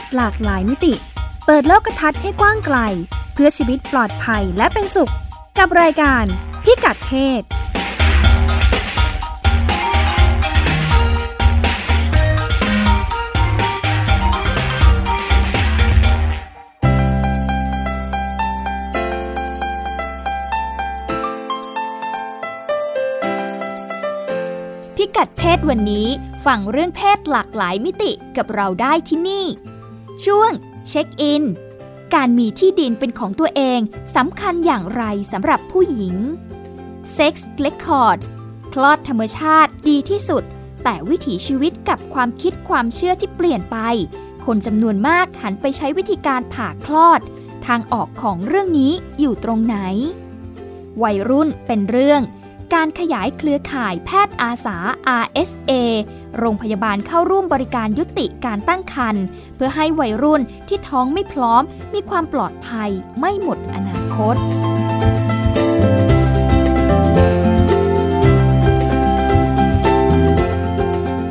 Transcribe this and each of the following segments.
ศหลากหลายมิติ เปิดโลกทัศน์ให้กว้างไกล เพื่อชีวิตปลอดภัยและเป็นสุข กับรายการพิกัดเพศพิกัดเพศวันนี้ฟังเรื่องเพศหลากหลายมิติกับเราได้ที่นี่ ช่วงเช็คอิน การมีที่ดินเป็นของตัวเองสำคัญอย่างไรสำหรับผู้หญิง Sex Records คลอดธรรมชาติดีที่สุด แต่วิถีชีวิตกับความคิดความเชื่อที่เปลี่ยนไป คนจำนวนมากหันไปใช้วิธีการผ่าคลอด ทางออกของเรื่องนี้อยู่ตรงไหน วัยรุ่นเป็นเรื่อง การขยายเครือข่ายแพทย์อาสา RSA โรงพยาบาลเข้าร่วมบริการยุติการตั้งครรภ์เพื่อให้วัยรุ่นที่ท้องไม่พร้อม มีความปลอดภัยไม่หมดอนาคต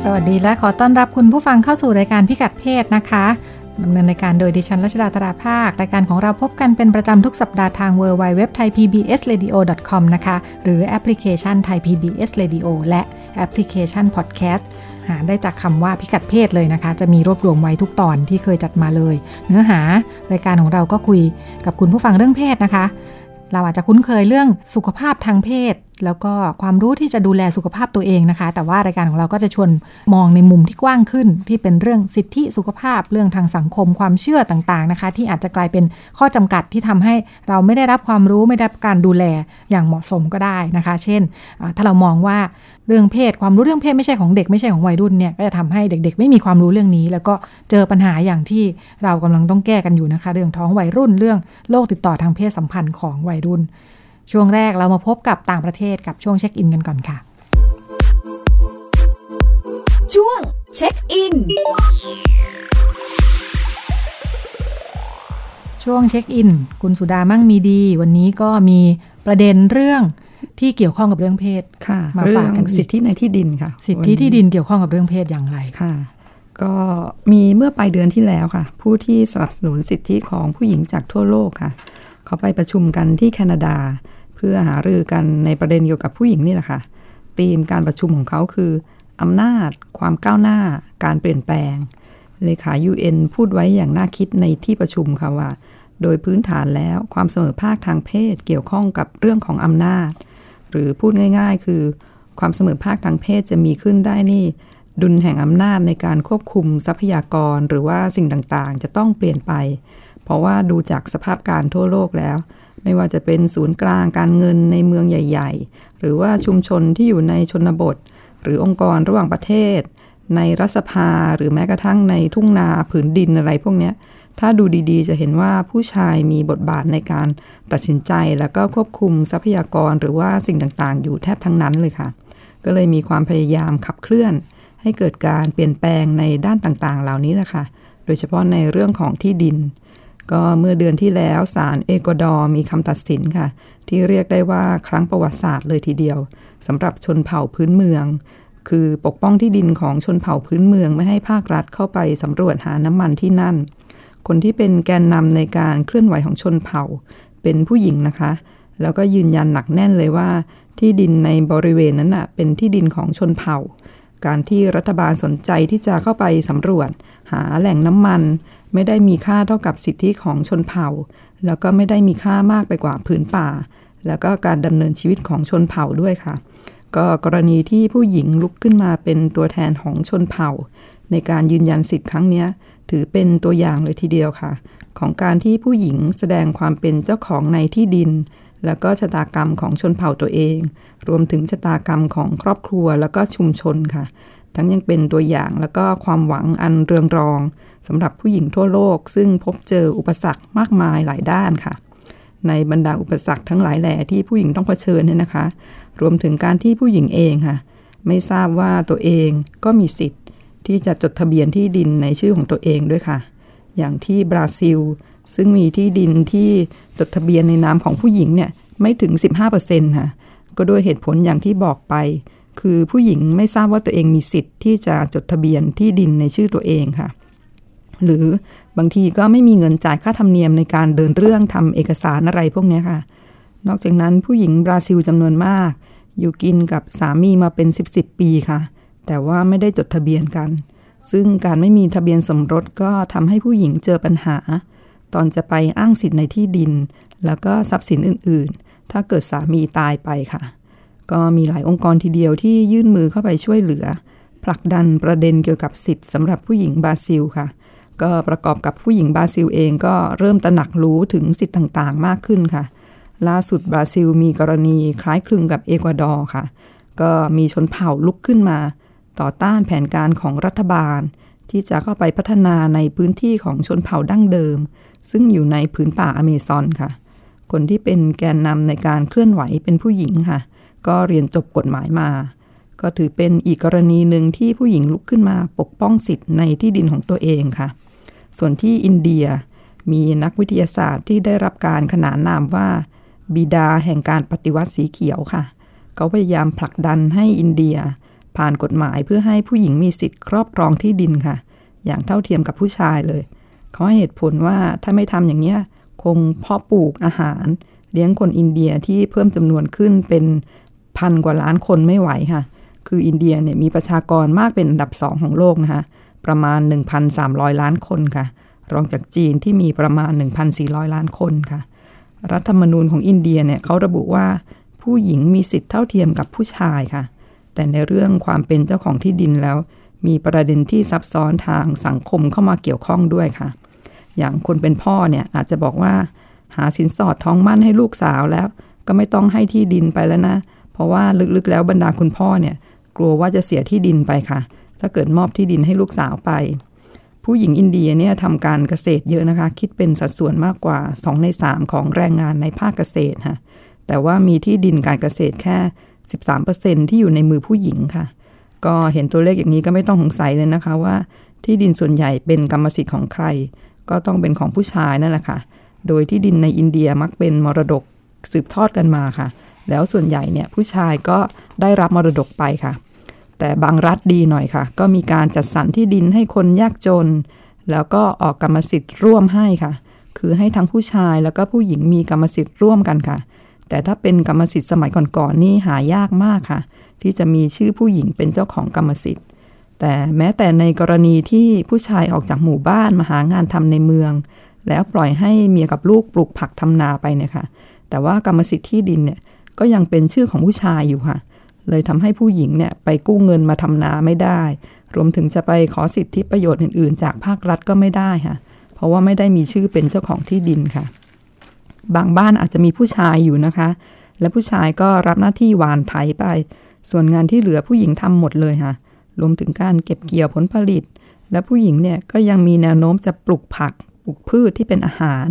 สวัสดีและขอต้อนรับคุณผู้ฟังเข้าสู่รายการพิกัดเพศนะคะดำเนินรายการโดยดิฉันรัชดาตราภาค รายการของเราพบกันเป็นประจำทุกสัปดาห์ทาง w w w t h a i p b s r a d i o c o m นะคะ หรือแอปพลิเคชัน Thai PBS Radio และแอปพลิเคชัน Podcast หาได้จากคำว่าพิกัดเพศเลยนะคะ จะมีรวบรวมไว้ทุกตอนที่เคยจัดมาเลย เนื้อหารายการของเราก็คุยกับคุณผู้ฟังเรื่องเพศนะคะ เราอาจจะคุ้นเคยเรื่องสุขภาพทางเพศแล้วก็ความรู้ที่จะดูแลสุขภาพตัวเองนะคะ แต่ว่ารายการของเราก็จะชวนมองในมุมที่กว้างขึ้น ที่เป็นเรื่องสิทธิสุขภาพเรื่องทางสังคมความเชื่อต่างๆนะคะ ที่อาจจะกลายเป็นข้อจำกัดที่ทำให้เราไม่ได้รับความรู้ไม่ได้รับการดูแลอย่างเหมาะสมก็ได้นะคะ เช่น ถ้าเรามองว่าเรื่องเพศความรู้เรื่องเพศไม่ใช่ของเด็กไม่ใช่ของวัยรุ่นเนี่ยก็จะทำให้เด็ก ๆ ไม่มีความรู้เรื่องนี้ แล้วก็เจอปัญหาอย่างที่เรากำลังต้องแก้กันอยู่นะคะ เรื่องท้องวัยรุ่นเรื่องโรคติดต่อทางเพศสัมพันธ์ของวัยรุ่น ช่วงแรกเรามาพบกับต่างประเทศกับช่วงเช็คอินกันก่อนค่ะ ช่วงเช็คอินช่วงเช็คอิน คุณสุดามั่งมีดี วันนี้ก็มีประเด็นเรื่องที่เกี่ยวข้องกับเรื่องเพศค่ะ มาเรื่ฝากองกันอีกสิทธิในที่ดินค่ะ สิทธิที่ดินเกี่ยวข้องกับเรื่องเพศอย่างไรค่ะ ก็มีเมื่อปลายเดือนที่แล้วค่ะ ผู้ที่สนับสนุนสิทธิของผู้หญิงจากทั่วโลกค่ะ เขาไปประชุมกันที่แคนาดา เพื่อหารือกันในประเด็นเกี่ยวกับผู้หญิงนี่แหละค่ะธีมการประชุมของเขาคืออำนาจ ความก้าวหน้า การเปลี่ยนแปลง เลขา UN พูดไว้อย่างน่าคิดในที่ประชุมค่ะว่า โดยพื้นฐานแล้วความเสมอภาคทางเพศเกี่ยวข้องกับเรื่องของอำนาจ หรือพูดง่าย ๆ คือ ความเสมอภาคทางเพศจะมีขึ้นได้นี่ ดุลแห่งอำนาจในการควบคุมทรัพยากรหรือว่าสิ่งต่างๆ จะต้องเปลี่ยนไป เพราะว่าดูจากสภาพการทั่วโลกแล้ว ไม่ว่าจะเป็นศูนย์กลางการเงินในเมืองใหญ่ ๆ หรือว่าชุมชนที่อยู่ในชนบท หรือองค์กรระหว่างประเทศ ในรัฐสภาหรือแม้กระทั่งในทุ่งนาผืนดินอะไรพวกนี้ถ้าดูดีๆ จะเห็นว่าผู้ชายมีบทบาทในการตัดสินใจแล้วก็ควบคุมทรัพยากรหรือว่าสิ่งต่างๆ อยู่แทบทั้งนั้นเลยค่ะ ก็เลยมีความพยายามขับเคลื่อน ให้เกิดการเปลี่ยนแปลงในด้านต่างๆ เหล่านี้แหละค่ะ โดยเฉพาะในเรื่องของที่ดิน ก็เมื่อเดือนที่แล้วศาลเอกวาดอร์มีคำตัดสินค่ะ ที่เรียกได้ว่าครั้งประวัติศาสตร์เลยทีเดียวสำหรับชนเผ่าพื้นเมือง คือปกป้องที่ดินของชนเผ่าพื้นเมืองไม่ให้ภาครัฐเข้าไปสำรวจหาน้ำมันที่นั่น คนที่เป็นแกนนำในการเคลื่อนไหวของชนเผ่า เป็นผู้หญิงนะคะ แล้วก็ยืนยันหนักแน่นเลยว่า ที่ดินในบริเวณนั้นน่ะเป็นที่ดินของชนเผ่า การที่รัฐบาลสนใจที่จะเข้าไปสำรวจ หาแหล่งน้ำมัน ไม่ได้มีค่าเท่ากับสิทธิของชนเผ่า แล้วก็ไม่ได้มีค่ามากไปกว่าผืนป่า แล้วก็การดำเนินชีวิตของชนเผ่าด้วยค่ะ ก็กรณีที่ผู้หญิงลุกขึ้นมาเป็นตัวแทนของชนเผ่า ในการยืนยันสิทธิ์ครั้งนี้ถือเป็นตัวอย่างเลยทีเดียวค่ะ ของการที่ผู้หญิงแสดงความเป็นเจ้าของในที่ดิน แล้วก็ชะตากรรมของชนเผ่าตัวเอง รวมถึงชะตากรรมของครอบครัวแล้วก็ชุมชนค่ะ ทั้งยังเป็นตัวอย่างแล้วก็ความหวังอันเรืองรองสำหรับผู้หญิงทั่วโลก ซึ่งพบเจออุปสรรคมากมายหลายด้านค่ะ ในบรรดาอุปสรรคทั้งหลายแหล่ที่ผู้หญิงต้องเผชิญเนี่ยนะคะ รวมถึงการที่ผู้หญิงเองค่ะ ไม่ทราบว่าตัวเองก็มีสิทธิ์ ที่จะจดทะเบียนที่ดินในชื่อของตัวเองด้วยค่ะ อย่างที่บราซิล ซึ่งมีที่ดินที่จดทะเบียนในนามของผู้หญิงเนี่ยไม่ถึง 15%ค่ะก็ด้วยเหตุผลอย่างที่บอกไป คือผู้หญิงไม่ทราบว่าตัวเองมีสิทธิ์ที่จะจดทะเบียนที่ดินในชื่อตัวเองค่ะ หรือบางทีก็ไม่มีเงินจ่ายค่าธรรมเนียมในการเดินเรื่องทำเอกสารอะไรพวกนี้ค่ะ นอกจากนั้นผู้หญิงบราซิลจำนวนมาก อยู่กินกับสามีมาเป็น 10บปีค่ะ แต่ว่าไม่ได้จดทะเบียนกัน ซึ่งการไม่มีทะเบียนสมรสก็ทำให้ผู้หญิงเจอปัญหา ตอนจะไปอ้างสิทธิ์ในที่ดิน แล้วก็ทรัพย์สินอื่นๆ ถ้าเกิดสามีตายไปค่ะ ก็มีหลายองค์กรทีเดียวที่ยื่นมือเข้าไปช่วยเหลือ ผลักดันประเด็นเกี่ยวกับสิทธิ์สำหรับผู้หญิงบราซิลค่ะ ก็ประกอบกับผู้หญิงบราซิลเองก็เริ่มตระหนักรู้ถึงสิทธิ์ต่างๆ มากขึ้นค่ะ ล่าสุดบราซิลมีกรณีคล้ายคลึงกับเอกวาดอร์ค่ะ ก็มีชนเผ่าลุกขึ้นมา ต่อต้านแผนการของรัฐบาล ที่จะเข้าไปพัฒนาในพื้นที่ของชนเผ่าดั้งเดิม ซึ่งอยู่ในพื้นป่าอเมซอนค่ะ คนที่เป็นแกนนำในการเคลื่อนไหวเป็นผู้หญิงค่ะ ก็เรียนจบกฎหมายมา ก็ถือเป็นอีกกรณีหนึ่งที่ผู้หญิงลุกขึ้นมาปกป้องสิทธิ์ในที่ดินของตัวเองค่ะ ส่วนที่อินเดียมีนักวิทยาศาสตร์ที่ได้รับการขนานนามว่า บิดาแห่งการปฏิวัติสีเขียวค่ะ เขาพยายามผลักดันให้อินเดีย ผ่านกฎหมายเพื่อให้ผู้หญิงมีสิทธิ์ครอบครองที่ดินค่ะ อย่างเท่าเทียมกับผู้ชายเลย เขาให้เหตุผลว่าถ้าไม่ทำอย่างเนี้ยคงเพาะปลูกอาหาร เลี้ยงคนอินเดียที่เพิ่มจำนวนขึ้นเป็น พันกว่าล้านคนไม่ไหวค่ะ คืออินเดียเนี่ยมีประชากรมากเป็นอันดับสองของโลกนะคะ ประมาณ 1,300 ล้านคนค่ะ รองจากจีนที่มีประมาณ 1,400 ล้านคนค่ะ รัฐธรรมนูญของอินเดียเนี่ยเขาระบุว่าผู้หญิงมีสิทธิ์เท่าเทียมกับผู้ชายค่ะ แต่ในเรื่องความเป็นเจ้าของที่ดินแล้ว มีประเด็นที่ซับซ้อนทางสังคมเข้ามาเกี่ยวข้องด้วยค่ะ อย่างคนเป็นพ่อเนี่ยอาจจะบอกว่า หาสินสอดท้องมั่นให้ลูกสาวแล้ว ก็ไม่ต้องให้ที่ดินไปแล้วนะ เพราะว่าลึกๆแล้วบรรดาคุณพ่อเนี่ยกลัวว่าจะเสียที่ดินไปค่ะ ถ้าเกิดมอบที่ดินให้ลูกสาวไป ผู้หญิงอินเดียเนี่ยทำการเกษตรเยอะนะคะ คิดเป็นสัดส่วนมากกว่า 2 ใน 3 ของแรงงานในภาคเกษตรค่ะแต่ว่ามีที่ดินการเกษตรแค่ 13%ที่อยู่ในมือผู้หญิงค่ะ ก็เห็นตัวเลขอย่างนี้ก็ไม่ต้องสงสัยเลยนะคะว่า ที่ดินส่วนใหญ่เป็นกรรมสิทธิ์ของใคร ก็ต้องเป็นของผู้ชายนั่นแหละค่ะ โดยที่ดินในอินเดียมักเป็นมรดกสืบทอดกันมาค่ะ แล้วส่วนใหญ่เนี่ยผู้ชายก็ได้รับมรดกไปค่ะ แต่บางรัฐดีหน่อยค่ะ ก็มีการจัดสรรที่ดินให้คนยากจน แล้วก็ออกกรรมสิทธิ์ร่วมให้ค่ะ คือให้ทั้งผู้ชายแล้วก็ผู้หญิงมีกรรมสิทธิ์ร่วมกันค่ะ แต่ถ้าเป็นกรรมสิทธิ์สมัยก่อนๆนี่หายากมากค่ะ ที่จะมีชื่อผู้หญิงเป็นเจ้าของกรรมสิทธิ์ แต่แม้แต่ในกรณีที่ผู้ชายออกจากหมู่บ้านมาหางานทำในเมือง แล้วปล่อยให้เมียกับลูกปลูกผักทำนาไปเนี่ยค่ะแต่ว่ากรรมสิทธิ์ที่ดินเนี่ย ก็ยังเป็นชื่อของผู้ชายอยู่ค่ะ เลยทำให้ผู้หญิงเนี่ยไปกู้เงินมาทำนาไม่ได้ รวมถึงจะไปขอสิทธิประโยชน์อื่นๆ จากภาครัฐก็ไม่ได้ค่ะ เพราะว่าไม่ได้มีชื่อเป็นเจ้าของที่ดินค่ะ บางบ้านอาจจะมีผู้ชายอยู่นะคะ และผู้ชายก็รับหน้าที่หวานไถไป ส่วนงานที่เหลือผู้หญิงทำหมดเลยค่ะ รวมถึงการเก็บเกี่ยวผลผลิต และผู้หญิงเนี่ยก็ยังมีแนวโน้มจะปลูกผัก ปลูกพืชที่เป็นอาหาร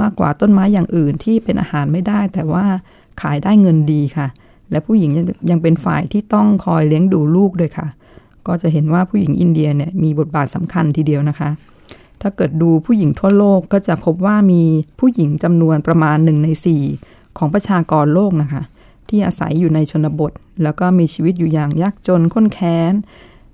มากกว่าต้นไม้อย่างอื่นที่เป็นอาหารไม่ได้ แต่ว่า ขายได้เงินดีค่ะ และผู้หญิงยังเป็นฝ่ายที่ต้องคอยเลี้ยงดูลูกด้วยค่ะ ก็จะเห็นว่าผู้หญิงอินเดียเนี่ยมีบทบาทสำคัญทีเดียวนะคะ ถ้าเกิดดูผู้หญิงทั่วโลกก็จะพบว่ามีผู้หญิงจำนวนประมาณหนึ่งในสี่ของประชากรโลกนะคะ ที่อาศัยอยู่ในชนบท แล้วก็มีชีวิตอยู่อย่างยากจนข้นแค้น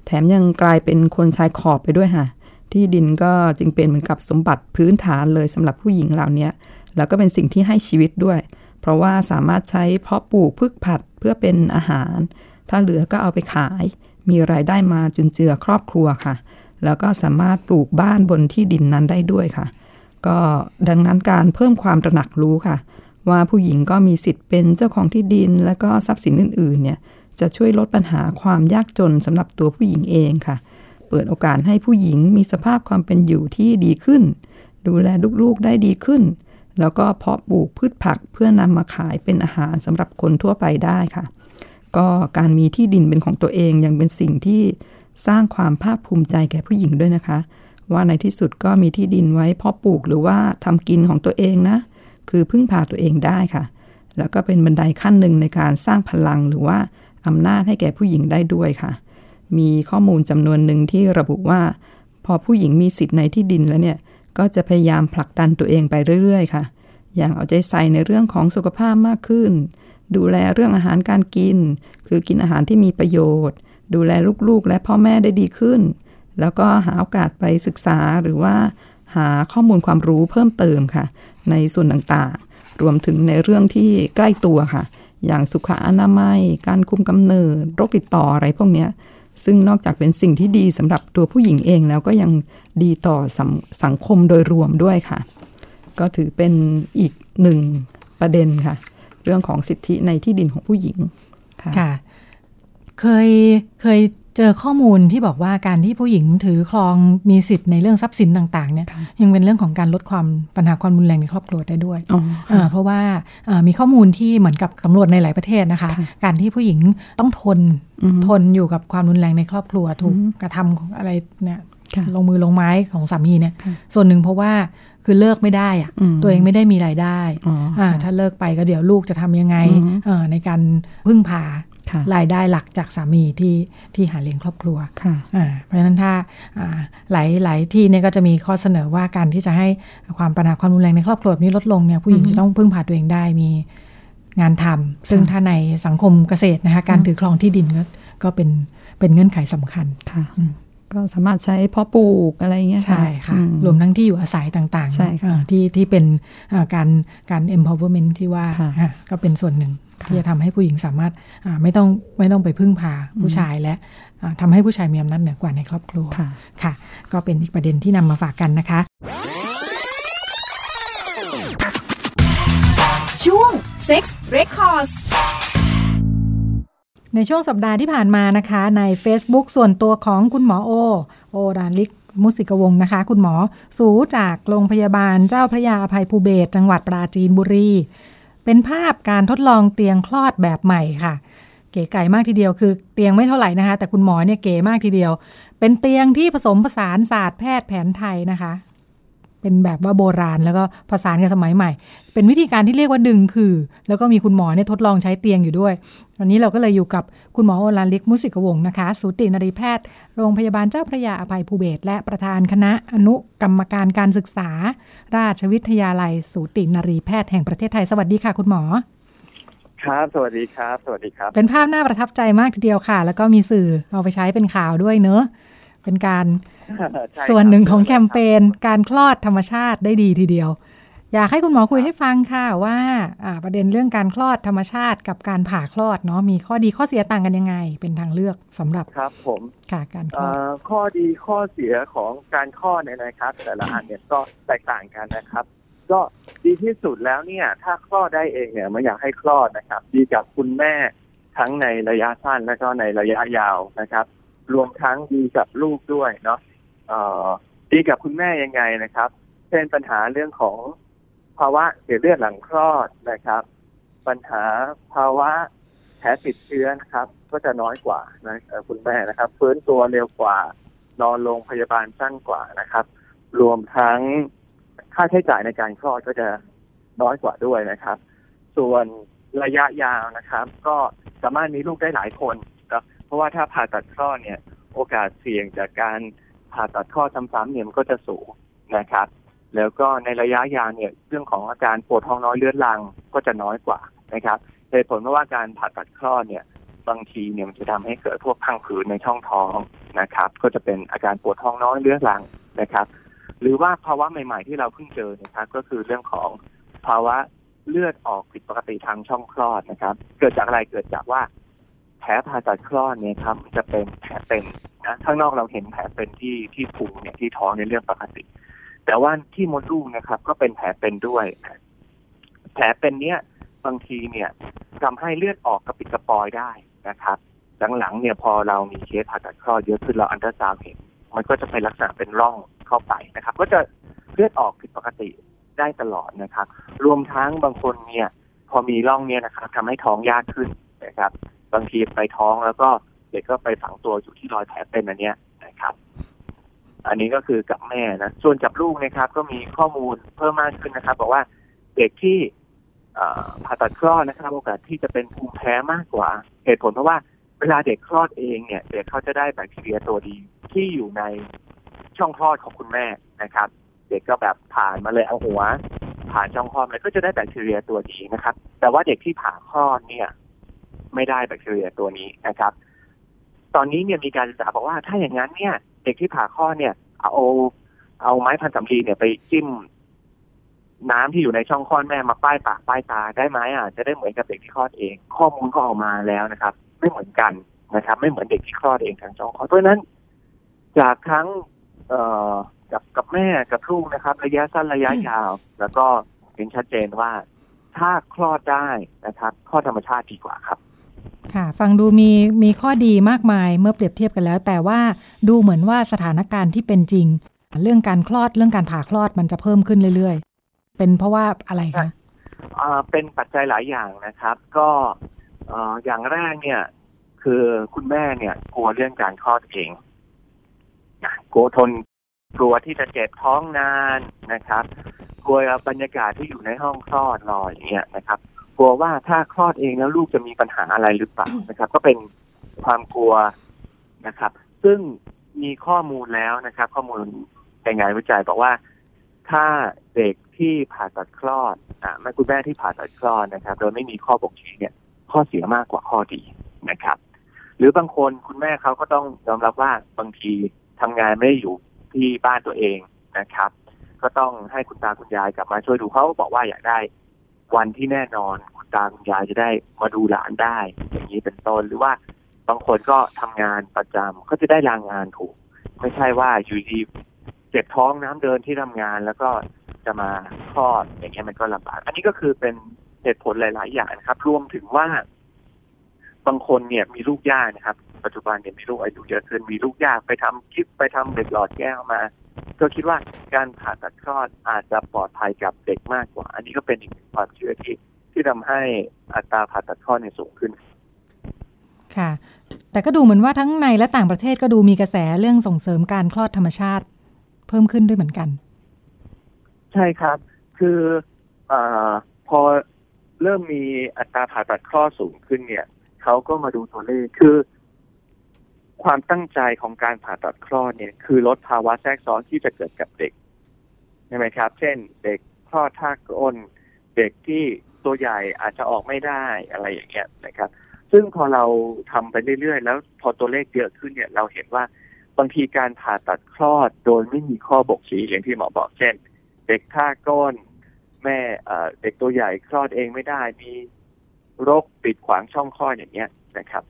แถมยังกลายเป็นคนชายขอบไปด้วยค่ะ ที่ดินก็จึงเป็นเหมือนกับสมบัติพื้นฐานเลยสำหรับผู้หญิงเหล่านี้แล้วก็เป็นสิ่งที่ให้ชีวิตด้วย เพราะว่าสามารถใช้เพาะปลูกพืชผัดเพื่อเป็นอาหาร ถ้าเหลือก็เอาไปขาย มีรายได้มาจุนเจือครอบครัวค่ะ แล้วก็สามารถปลูกบ้านบนที่ดินนั้นได้ด้วยค่ะ ก็ดังนั้นการเพิ่มความตระหนักรู้ค่ะ ว่าผู้หญิงก็มีสิทธิ์เป็นเจ้าของที่ดิน และก็ทรัพย์สินอื่นๆเนี่ยจะช่วยลดปัญหาความยากจนสำหรับตัวผู้หญิงเองค่ะ เปิดโอกาสให้ผู้หญิงมีสภาพความเป็นอยู่ที่ดีขึ้น ดูแลลูกๆได้ดีขึ้น แล้วก็เพาะปลูกพืชผักเพื่อนำมาขายเป็นอาหารสำหรับคนทั่วไปได้ค่ะ ก็การมีที่ดินเป็นของตัวเองยังเป็นสิ่งที่สร้างความภาคภูมิใจแก่ผู้หญิงด้วยนะคะ ว่าในที่สุดก็มีที่ดินไว้เพาะปลูกหรือว่าทำกินของตัวเองนะ คือพึ่งพาตัวเองได้ค่ะ แล้วก็เป็นบันไดขั้นหนึ่งในการสร้างพลังหรือว่าอำนาจให้แก่ผู้หญิงได้ด้วยค่ะ มีข้อมูลจำนวนหนึ่งที่ระบุว่า พอผู้หญิงมีสิทธิ์ในที่ดินแล้วเนี่ย ก็จะพยายามผลักดันตัวเองไปเรื่อย ๆ ค่ะ อย่างเอาใจใส่ในเรื่องของสุขภาพมากขึ้น ดูแลเรื่องอาหารการกิน คือกินอาหารที่มีประโยชน์ ดูแลลูกๆ และพ่อแม่ได้ดีขึ้น แล้วก็หาโอกาสไปศึกษาหรือว่าหาข้อมูลความรู้เพิ่มเติมค่ะ ในส่วนต่างๆ รวมถึงในเรื่องที่ใกล้ตัวค่ะ อย่างสุขอนามัย การคุมกำเนิด โรคติดต่ออะไรพวกเนี้ย ซึ่งนอกจากเป็นสิ่งที่ดีสำหรับตัวผู้หญิงเองแล้วก็ยังดีต่อสสังคมโดยรวมด้วยค่ะ ก็ถือเป็นอีกหนึ่งประเด็นค่ะ เรื่องของสิทธิในที่ดินของผู้หญิงค่ะค่ะเคยเคย เจอข้อมูลที่บอกว่าการที่ผู้หญิงถือครองมีสิทธิ์ในเรื่องทรัพย์สินต่างๆเนี่ยค่ะยังเป็นเรื่องของการลดความปัญหาความรุนแรงในครอบครัวได้ด้วยอ๋อเอ่อเพราะว่าเอ่อมีข้อมูลที่เหมือนกับสำรวจในหลายประเทศนะคะค่ะการที่ผู้หญิงต้องทนอืมทนอยู่กับความรุนแรงในครอบครัวถูกอืมกระทำของอะไรเนี่ยค่ะลงมือลงไม้ของสามีเนี่ยค่ะส่วนหนึ่งเพราะว่าคือเลิกไม่ได้อะอืมตัวเองไม่ได้มีรายได้อ๋ออ่อ่าถ้าเลิกไปก็เดี๋ยวลูกจะทำยังไงอืมเอ่อในการพึ่งพาค่ะ รายได้หลักจากสามีที่ที่หาเลี้ยงครอบครัวค่ะอ่าเพราะฉะนั้นถ้าอ่าหลายหลายที่เนี่ยก็จะมีข้อเสนอว่าการที่จะให้ความปัญหาความรุนแรงในครอบครัวแบบนี้ลดลงเนี่ยผู้หญิงอือฮึจะต้องพึ่งพาตัวเองได้มีงานทำซึ่งถ้าในสังคมเกษตรนะคะการถือครองที่ดินก็ก็เป็นเป็นเงื่อนไขสำคัญค่ะอืม ก็สามารถใช้เพาะปลูกอะไรเงี้ยใช่ค่ะอืมรวมทั้งที่อยู่อาศัยต่างๆใช่ค่ะอ่าที่ที่เป็นอ่าการการ empowerment ที่ว่าค่ะอะก็เป็นส่วนหนึ่งค่ะที่จะทำให้ผู้หญิงสามารถอ่าไม่ต้องไม่ต้องไปพึ่งพาผู้ชายและอ่าทำให้ผู้ชายมีอำนาจเหนือกว่าในครอบครัวค่ะค่ะ ก็เป็นอีกประเด็นที่นำมาฝากกันนะคะ ช่วง Sex Records ในช่วงสัปดาห์ที่ผ่านมานะคะ ใน Facebook ส่วนตัวของคุณหมอโอ โอรานลิกมุสิกวงนะคะ คุณหมอสูจากโรงพยาบาลเจ้าพระยาอภัยภูเบศจังหวัดปราจีนบุรี เป็นภาพการทดลองเตียงคลอดแบบใหม่ค่ะ เก๋ไก่มากทีเดียวคือเตียงไม่เท่าไหร่นะคะ แต่คุณหมอเนี่ยเก๋มากทีเดียว เป็นเตียงที่ผสมผสานศาสตร์แพทย์แผนไทยนะคะ เป็นแบบว่าโบราณ แล้วก็ผสานกับสมัยใหม่ เป็นวิธีการที่เรียกว่าดึงคือ แล้วก็มีคุณหมอเนี่ยทดลองใช้เตียงอยู่ด้วย วันนี้เราก็เลยอยู่กับคุณหมอโอลานลิกมุสิกวงศ์นะคะ สูตินรีแพทย์ โรงพยาบาลเจ้าพระยาอภัยภูเบศรและประธานคณะอนุกรรมการการศึกษา ราชวิทยาลัย สูตินรีแพทย์แห่งประเทศไทยสวัสดีค่ะ คุณหมอครับ สวัสดีครับ สวัสดีครับ เป็นภาพน่าประทับใจมากทีเดียวค่ะ แล้วก็มีสื่อเอาไปใช้เป็นข่าวด้วยเนอะ เป็นการใช่ ส่วนหนึ่งของรับแคมเปญการคลอดธรรมชาติได้ดีทีเดียว อยากให้คุณหมอคุยให้ฟังค่ะว่าอ่าประเด็นเรื่องการคลอดธรรมชาติกับการผ่าคลอดเนาะมีข้อดีข้อเสียต่างกันยังไง เป็นทางเลือกสำหรับครับผมค่ะการคลเอ่อดอข้อดีข้อเสียของการคลอดเนี่ยนะครับ แต่ละอันเนี่ยก็แตกต่างกันนะครับก็ดีที่สุดแล้วเนี่ย ถ้าคลอดได้เองเนี่ยไม่อยากให้คลอดนะครับ ดีกับคุณแม่ทั้งในระยะสั้นและก็ในระยะยาวนะครับ รวมทั้งดีกับลูกด้วยเนาะเอ่อ ดีกับคุณแม่ยังไงนะครับ เช่นปัญหาเรื่องของภาวะเสียเลือดหลังคลอดนะครับ ปัญหาภาวะแผลติดเชื้อนะครับ ก็จะน้อยกว่านะคุณแม่นะครับฟื้นตัวเร็วกว่านอนโรงพยาบาลสั้นกว่านะครับ รวมทั้งค่าใช้จ่ายในการคลอดก็จะน้อยกว่าด้วยนะครับ ส่วนระยะยาวนะครับ ก็สามารถมีลูกได้หลายคนนะเพราะว่าถ้าผ่าตัดคลอดเนี่ย โอกาสเสี่ยงจากการ ผ่าตัดคลอดซ้ำๆเนี่ยมันก็จะสูงนะครับ แล้วก็ในระยะยาวเนี่ยเรื่องของอาการปวดท้องน้อยเลือดลังก็จะน้อยกว่านะครับเหตุผลเพราะว่าการผ่าตัดคลอดเนี่ยบางทีเนี่ยมันจะทำให้เกิดพวกพังผืดในช่องท้องนะครับ ก็จะเป็นอาการปวดท้องน้อยเลือดลังนะครับ หรือว่าภาวะใหม่ ๆ ที่เราเพิ่งเจอนะครับก็คือเรื่องของภาวะเลือดออกผิดปกติทางช่องคลอดนะครับ เกิดจากอะไรเกิดจากว่า ผลผ่าตัดคลอดเนี่ยครับจะเป็นแผลเป็นนะข้างนอกเราเห็นแผลเป็นที่ที่พุงเนี่ยที่ท้องในเรื่องปกติ แต่ว่าที่มดลูกนะครับ ก็เป็นแผลเป็นด้วย แผลเป็นเนี้ยบางทีเนี่ยทำให้เลือดออกกระปิดกระปอยได้นะครับหลังๆเนี่ยพอเรามีเคสผ่าตัดคลอดเยอะขึ้นเราอันตราซาวเห็น มันก็จะเป็นลักษณะเป็นร่องเข้าไปนะครับ ก็จะเลือดออกผิดปกติได้ตลอดนะครับ รวมทั้งบางคนเนี่ย พอมีร่องเนี่ยนะครับทำให้ท้องยากขึ้นนะครับ บางทีไปท้องแล้วก็เด็กก็ไปฝังตัวอยู่ที่รอยแผลเป็นอันเนี้ยนะครับ อันนี้ก็คือกับแม่นะส่วนกับลูกนะครับ ก็มีข้อมูลเพิ่มมากขึ้นนะครับบอกว่าเด็กที่ผ่าตัดคลอดนะครับ โอกาสที่จะเป็นภูมิแพ้มากกว่า เหตุผลเพราะว่าเวลาเด็กคลอดเองเนี่ย เด็กเขาจะได้แบคทีเรียตัวดีที่อยู่ในช่องคลอดของคุณแม่นะครับ เด็กก็แบบผ่านมาเลยเอาหัว ผ่านช่องคลอดมาก็จะได้แบคทีเรียตัวดีนะครับ แต่ว่าเด็กที่ผ่าคลอดเนี่ย ไม่ได้แบคทีเรียตัวนี้นะครับ ตอนนี้เนี่ยมีการศึกษาบอกว่าถ้าอย่างนั้นเนี่ย เด็กที่ผ่าคลอเนี่ย เอาเอาไม้พันสำลีเนี่ยไปจิ้มน้ำที่อยู่ในช่องคลอดแม่มาป้ายปากป้ายตาได้ไหมอะจะได้เหมือนกับเด็กที่คลอดเอง ข้อมูลก็ออกมาแล้วนะครับ ไม่เหมือนกันนะครับ ไม่เหมือนเด็กที่คลอดเองทางช่องคลอดเพราะฉะนั้น จากทั้ง เอ่อกับกับแม่กับลูกนะครับ ระยะสั้นระยะยาว แล้วก็เห็นชัดเจนว่าถ้าคลอดได้นะครับคลอดธรรมชาติดีกว่าครับ ค่ะ ฟังดูมีมีข้อดีมากมายเมื่อเปรียบเทียบกันแล้ว แต่ว่าดูเหมือนว่าสถานการณ์ที่เป็นจริง เรื่องการคลอดเรื่องการผ่าคลอดมันจะเพิ่มขึ้นเรื่อยๆ เป็นเพราะว่าอะไรคะเป็นปัจจัยหลายอย่างนะครับ ก็อย่างแรกเนี่ย คือคุณแม่เนี่ย กลัวเรื่องการคลอดเองกลัวทนกลัวที่จะเจ็บท้องนานนะครับ กลัวบรรยากาศที่อยู่ในห้องคลอดรออย่างเงี้ยนะครับ กลัวว่าถ้าคลอดเองแล้วลูกจะมีปัญหาอะไรหรือเปล่านะครับ ก็เป็นความกลัวนะครับ ซึ่งมีข้อมูลแล้วนะครับ ข้อมูลในงานวิจัยบอกว่า ถ้าเด็กที่ผ่าตัดคลอดอ่าแม่คุณแม่ที่ผ่าตัดคลอดนะครับ โดยไม่มีข้อบ่งชี้เนี่ย ข้อเสียมากกว่าข้อดีนะครับ หรือบางคนคุณแม่เขาก็ต้องยอมรับว่าบางทีทำงานไม่ได้อยู่ที่บ้านตัวเองนะครับ ก็ต้องให้คุณตาคุณยายกลับมาช่วยดูเขาบอกว่าอยากได้ วันที่แน่นอนคุณตาคุณยายจะได้มาดูหลานได้ อย่างนี้เป็นต้นหรือว่าบางคนก็ทำงานประจำก็จะได้ลางงานถูก ไม่ใช่ว่าอยู่ดีเจ็บท้องน้ำเดินที่ทำงานแล้วก็จะมาคลอดอย่างเงี้ยมันก็ลำบาก อันนี้ก็คือเป็นเหตุผลหลาย ๆ อย่างนะครับ รวมถึงว่าบางคนเนี่ยมีลูกยากนะครับ ปัจจุบันเนี่ยมีลูกอายุเยอะขึ้นมีลูกยากไปทำคลิปไปทำเด็กหลอดแก้วมา ก็คิดว่าการผ่าตัดคลอดอาจจะปลอดภัยกับเด็กมากกว่า อันนี้ก็เป็นอีกหนึ่งความเชื่อที่ที่ทำให้อัตราผ่าตัดคลอดเนี่ยสูงขึ้น ค่ะ แต่ก็ดูเหมือนว่าทั้งในและต่างประเทศก็ดูมีกระแสเรื่องส่งเสริมการคลอดธรรมชาติ เพิ่มขึ้นด้วยเหมือนกัน ใช่ครับ คืออาพอเริ่มมีอัตราผ่าตัดคลอดสูงขึ้นเนี่ยเขาก็มาดูตัวเลขคือ ความตั้งใจของการผ่าตัดคลอดเนี่ย คือลดภาวะแทรกซ้อนที่จะเกิดกับเด็กใช่ไหมครับ เช่น เด็กคลอดท่าก้นเด็กที่ตัวใหญ่อาจจะออกไม่ได้อะไรอย่างเงี้ยนะครับ ซึ่งพอเราทำไปเรื่อยๆ แล้วพอตัวเลขเยอะขึ้นเนี่ย เราเห็นว่าบางทีการผ่าตัดคลอดโดยไม่มีข้อบ่งชี้อย่างที่หมอบอกเช่น เด็กท่าก้นแม่เด็กตัวใหญ่คลอดเองไม่ได้มีโรคปิดขวางช่องคลอดอย่างเงี้ยนะครับ